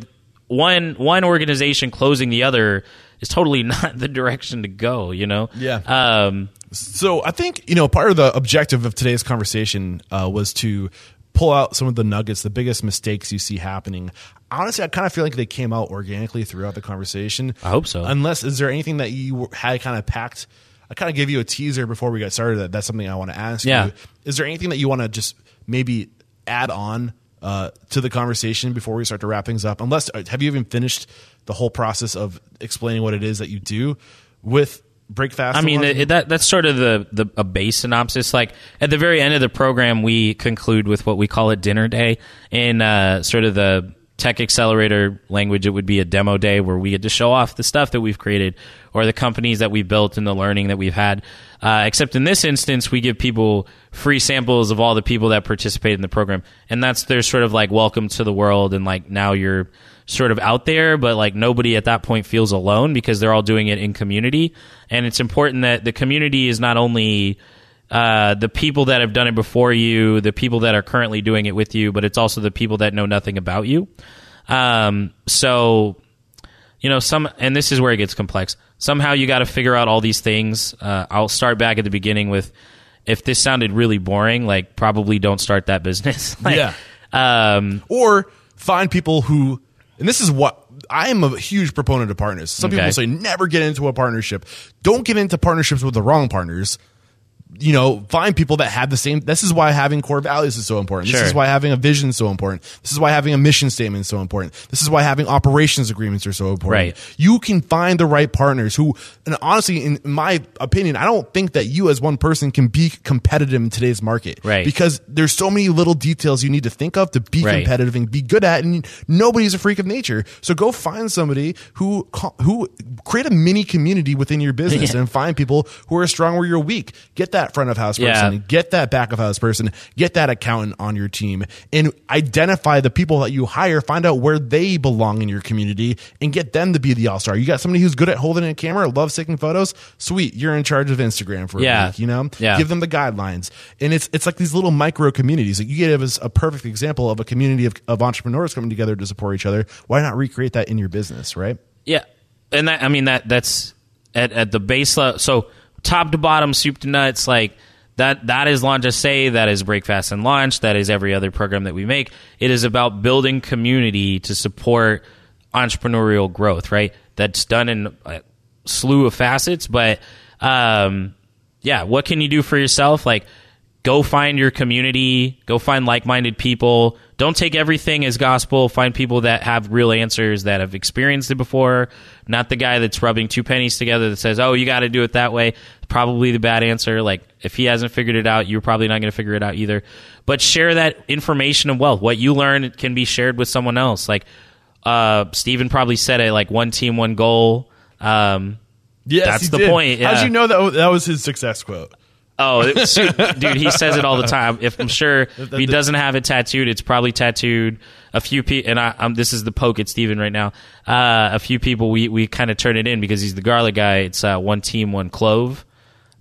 one one organization closing the other is totally not the direction to go. You know? Yeah. Um, So I think you know part of the objective of today's conversation uh, was to pull out some of the nuggets, the biggest mistakes you see happening. Honestly, I kind of feel like they came out organically throughout the conversation. I hope so. Unless is there anything that you had kind of packed I kind of gave you a teaser before we got started. That that's something I want to ask Yeah. you. Is there anything that you want to just maybe add on uh, to the conversation before we start to wrap things up? Unless uh, have you even finished the whole process of explaining what it is that you do with Breakfast? I mean, it, that that's sort of the, the a base synopsis. Like at the very end of the program, we conclude with what we call a dinner day. In uh, sort of the tech accelerator language, it would be a demo day where we get to show off the stuff that we've created or the companies that we've built and the learning that we've had. Uh, except in this instance, we give people free samples of all the people that participate in the program, and that's their sort of like welcome to the world, and like now you're sort of out there, but like nobody at that point feels alone because they're all doing it in community. And it's important that the community is not only uh, the people that have done it before you, the people that are currently doing it with you, but it's also the people that know nothing about you. Um, so, you know, some, and this is where it gets complex. Somehow you got to figure out all these things. Uh, I'll start back at the beginning with if this sounded really boring, like probably don't start that business. Like, Yeah. Um, or find people who and this is what I am a huge proponent of partners. Some Okay. people say never get into a partnership. Don't get into partnerships with the wrong partners. You know, find people that have the same. This is why having core values is so important. This is why having a vision is so important. This is why having a mission statement is so important. This is why having operations agreements are so important. Right. You can find the right partners who, and honestly, in my opinion, I don't think that you as one person can be competitive in today's market. Right. Because there's so many little details you need to think of to be Right. competitive and be good at, and nobody's a freak of nature. So go find somebody who who create a mini community within your business Yeah. and find people who are strong where you're weak. Get that front of house Yeah. person, get that back of house person, get that accountant on your team, and identify the people that you hire. Find out where they belong in your community and get them to be the all star. You got somebody who's good at holding a camera, loves taking photos. Sweet, you're in charge of Instagram for a week. You know, Yeah. give them the guidelines, and it's it's like these little micro communities. Like you give us a perfect example of a community of, of entrepreneurs coming together to support each other. Why not recreate that in your business, right? Yeah, and that I mean that that's at at the base level. So top to bottom, soup to nuts, like that. That is Launch SA. That is Break Fast and Launch. That is every other program that we make. It is about building community to support entrepreneurial growth. Right. That's done in a slew of facets, but um, yeah, what can you do for yourself? Like go find your community, go find like-minded people. Don't take everything as gospel. Find people that have real answers that have experienced it before, not the guy that's rubbing two pennies together that says, "Oh, you got to do it that way." Probably the bad answer. Like if he hasn't figured it out, you're probably not going to figure it out either. But share that information and wealth. What you learn can be shared with someone else. Like uh Steven probably said it like one team, one goal. Um Yes, That's he the did. point, yeah. How'd you know that that was his success quote? Oh, dude, he says it all the time. If I'm sure if he doesn't have it tattooed, it's probably tattooed. A few people, and I'm this is the poke at Steven right now. Uh, a few people, we we kind of turn it in because he's the garlic guy. It's uh, one team, one clove.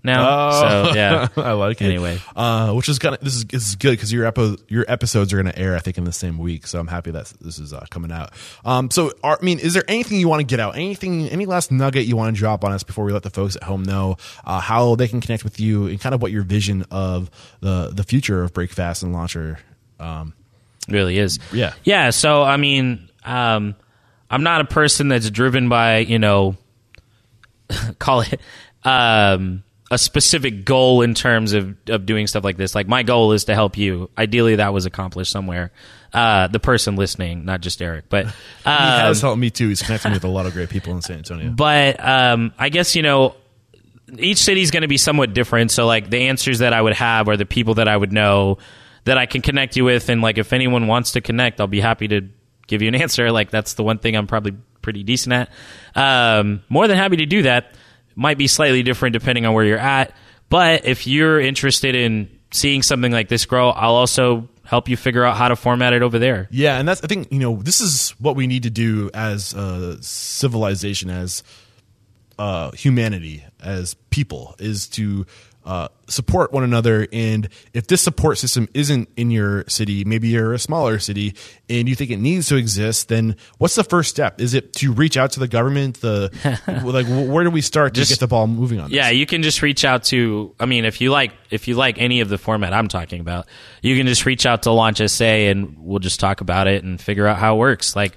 Now, so yeah, I like it. Anyway. uh, which is kind of this is this is good because your epi- your episodes are going to air, I think, in the same week. So I'm happy that this is uh, coming out. Um, so are, I mean, is there anything you want to get out? Anything, any last nugget you want to drop on us before we let the folks at home know uh, how they can connect with you and kind of what your vision of the the future of Break Fast and Launcher? Um, really is. Yeah. yeah. So I mean, um, I'm not a person that's driven by you know, call it um, a specific goal in terms of of doing stuff like this. Like my goal is to help you. Ideally, that was accomplished somewhere. Uh, the person listening, not just Eric, but he um, has helped me too. He's connecting with a lot of great people in San Antonio. but um, I guess you know each city's going to be somewhat different. So like the answers that I would have are the people that I would know that I can connect you with, and like if anyone wants to connect, I'll be happy to give you an answer. Like that's the one thing I'm probably pretty decent at. Um, more than happy to do that. Might be slightly different depending on where you're at, but if you're interested in seeing something like this grow, I'll also help you figure out how to format it over there. Yeah, and that's I think you know this is what we need to do as a civilization, as uh, humanity, as people, is to uh, support one another. And if this support system isn't in your city, maybe you're a smaller city, and you think it needs to exist, then what's the first step? Is it to reach out to the government? The like, where do we start to Just- get the ball moving on? This? Yeah, you can just reach out to. I mean, if you like, if you like any of the format I'm talking about, you can just reach out to Launch SA, and we'll just talk about it and figure out how it works. Like,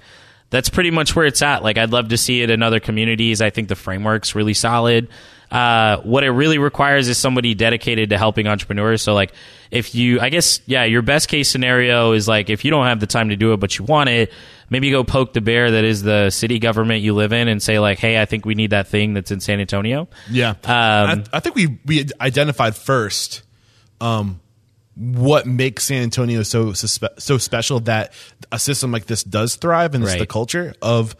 that's pretty much where it's at. Like I'd love to see it in other communities. I think the framework's really solid. Uh, what it really requires is somebody dedicated to helping entrepreneurs. So like if you, I guess, yeah, your best case scenario is like if you don't have the time to do it, but you want it, maybe go poke the bear that is the city government you live in and say like, hey, I think we need that thing that's in San Antonio. Yeah, Um, I, I think we we identified first um, what makes San Antonio so suspe- so special that a system like this does thrive, and it's the culture of.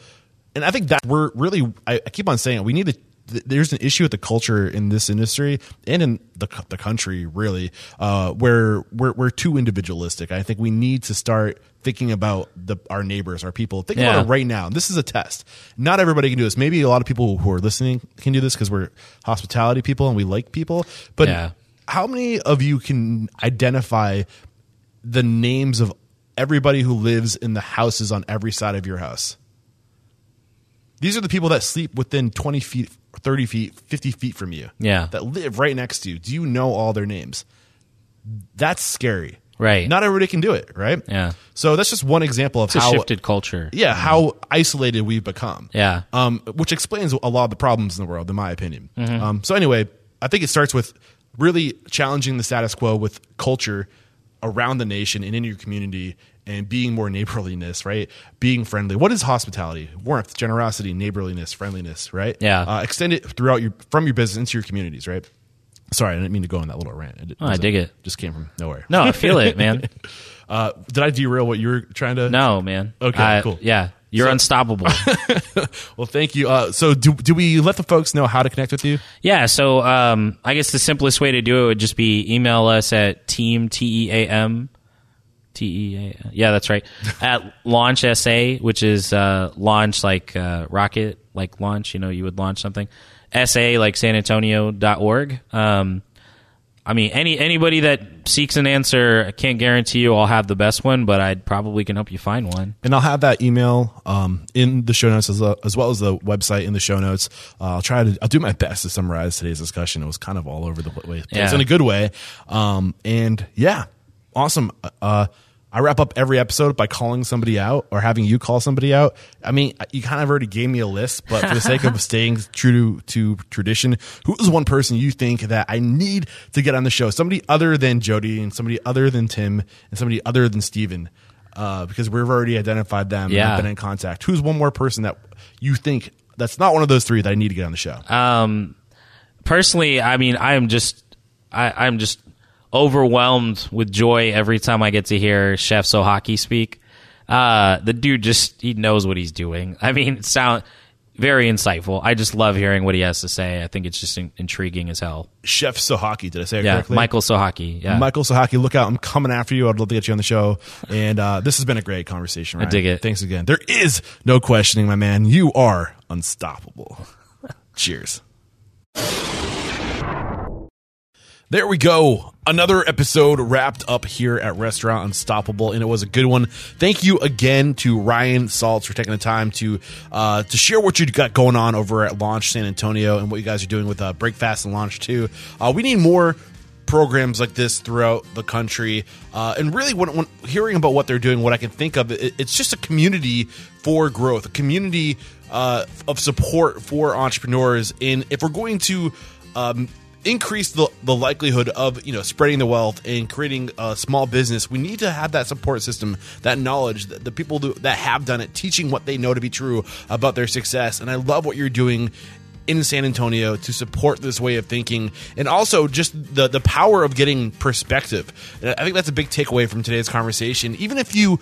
And I think that we're really. I, I keep on saying it, we need to. Th- There's an issue with the culture in this industry and in the the country, really, uh, where we're we're too individualistic. I think we need to start thinking about the our neighbors, our people. Think Yeah. about it right now. This is a test. Not everybody can do this. Maybe a lot of people who are listening can do this because we're hospitality people and we like people. But Yeah. how many of you can identify the names of everybody who lives in the houses on every side of your house? These are the people that sleep within 20 feet, 30 feet, 50 feet from you. Yeah. That live right next to you. Do you know all their names? That's scary. Right. Not everybody can do it, right? Yeah. So that's just one example of It's how shifted culture. yeah, how isolated we've become. Yeah. Um, which explains a lot of the problems in the world, in my opinion. Mm-hmm. Um, so anyway, I think it starts with really challenging the status quo with culture around the nation and in your community and being more neighborliness, right? Being friendly. What is hospitality? Warmth, generosity, neighborliness, friendliness, right? Yeah. Uh, extend it throughout your from your business into your communities, right? Sorry, I didn't mean to go on that little rant. Oh, I dig it. Just came from nowhere. No, I feel it, man. Uh, did I derail what you were trying to? No, man. Okay, I- cool. Yeah, you're unstoppable. Well, thank you. Uh, so, do, do we let the folks know how to connect with you? yeah, so um, I guess the simplest way to do it would just be email us at team t e a m t e a yeah that's right at launch sa which is uh, launch like uh, rocket like launch you know you would launch something sa like san antonio.org um, I mean, any anybody that seeks an answer, I can't guarantee you I'll have the best one, but I probably can help you find one. And I'll have that email um, in the show notes as, well- as well as the website in the show notes. Uh, I'll try to. I'll do my best to summarize today's discussion. It was kind of all over the place Yeah. in a good way. Um, and yeah, awesome. Uh, I wrap up every episode by calling somebody out or having you call somebody out. I mean, you kind of already gave me a list, but for the sake of staying true to, to tradition, who is one person you think that I need to get on the show? Somebody other than Jody and somebody other than Tim and somebody other than Steven. Uh, because we've already identified them and Yeah. have been in contact. Who's one more person that you think that's not one of those three that I need to get on the show? Um, personally, I mean, I am just, I, I'm just overwhelmed with joy every time I get to hear Chef Sohocki speak. Uh, the dude just he knows what he's doing. I mean, it sound very insightful. I just love hearing what he has to say. I think it's just in, intriguing as hell. Chef Sohocki. Did I say it Yeah, correctly? Michael Sohocki. Yeah, Michael Sohocki. look out. I'm coming after you. I'd love to get you on the show. And uh, this has been a great conversation. Ryan. dig it. Thanks again. There is no questioning, my man. You are unstoppable. Cheers. There we go. Another episode wrapped up here at Restaurant Unstoppable, and it was a good one. Thank you again to Ryan Saltz for taking the time to uh, to share what you've got going on over at Launch San Antonio and what you guys are doing with uh, Break Fast and Launch too. Uh, we need more programs like this throughout the country. Uh, and really, when, when hearing about what they're doing, what I can think of, it, it's just a community for growth, a community uh, of support for entrepreneurs. And if we're going to um, increase the, the likelihood of you know spreading the wealth and creating a small business, we need to have that support system, that knowledge, that the people that have done it, teaching what they know to be true about their success. And I love what you're doing in San Antonio to support this way of thinking and also just the the power of getting perspective. And I think that's a big takeaway from today's conversation. Even if you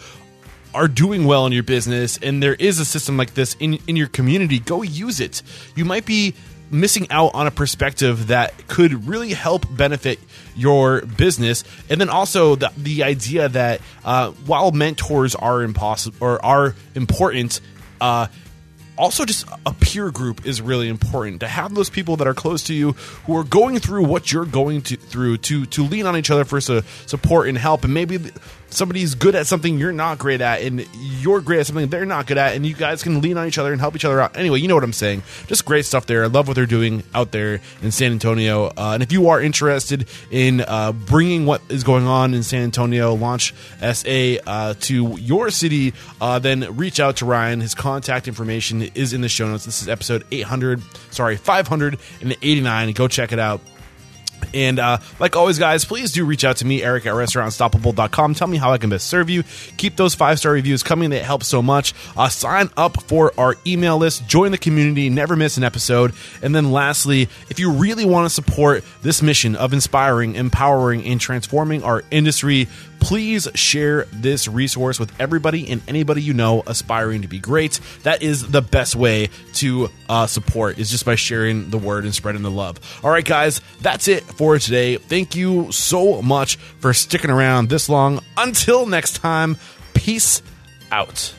are doing well in your business and there is a system like this in in your community, go use it. You might be missing out on a perspective that could really help benefit your business. And then also the, the idea that uh, while mentors are impossible or are important uh, also just a peer group is really important. To have those people that are close to you who are going through what you're going to, through to to lean on each other for su- support and help. And maybe somebody's good at something you're not great at, and you're great at something they're not good at, and you guys can lean on each other and help each other out. Anyway, you know what I'm saying. Just great stuff there. I love what they're doing out there in San Antonio. Uh, and if you are interested in uh, bringing what is going on in San Antonio, Launch SA, uh, to your city, uh, then reach out to Ryan. His contact information is in the show notes. This is episode 800, sorry, 589. Go check it out. And uh, like always, guys, please do reach out to me, Eric at restaurantunstoppable.com. Tell me how I can best serve you. Keep those five star reviews coming, they help so much. Uh, sign up for our email list, join the community, never miss an episode. And then, lastly, if you really want to support this mission of inspiring, empowering, and transforming our industry, please share this resource with everybody and anybody you know aspiring to be great. That is the best way to uh, support is just by sharing the word and spreading the love. All right, guys, that's it for today. Thank you so much for sticking around this long. Until next time, peace out.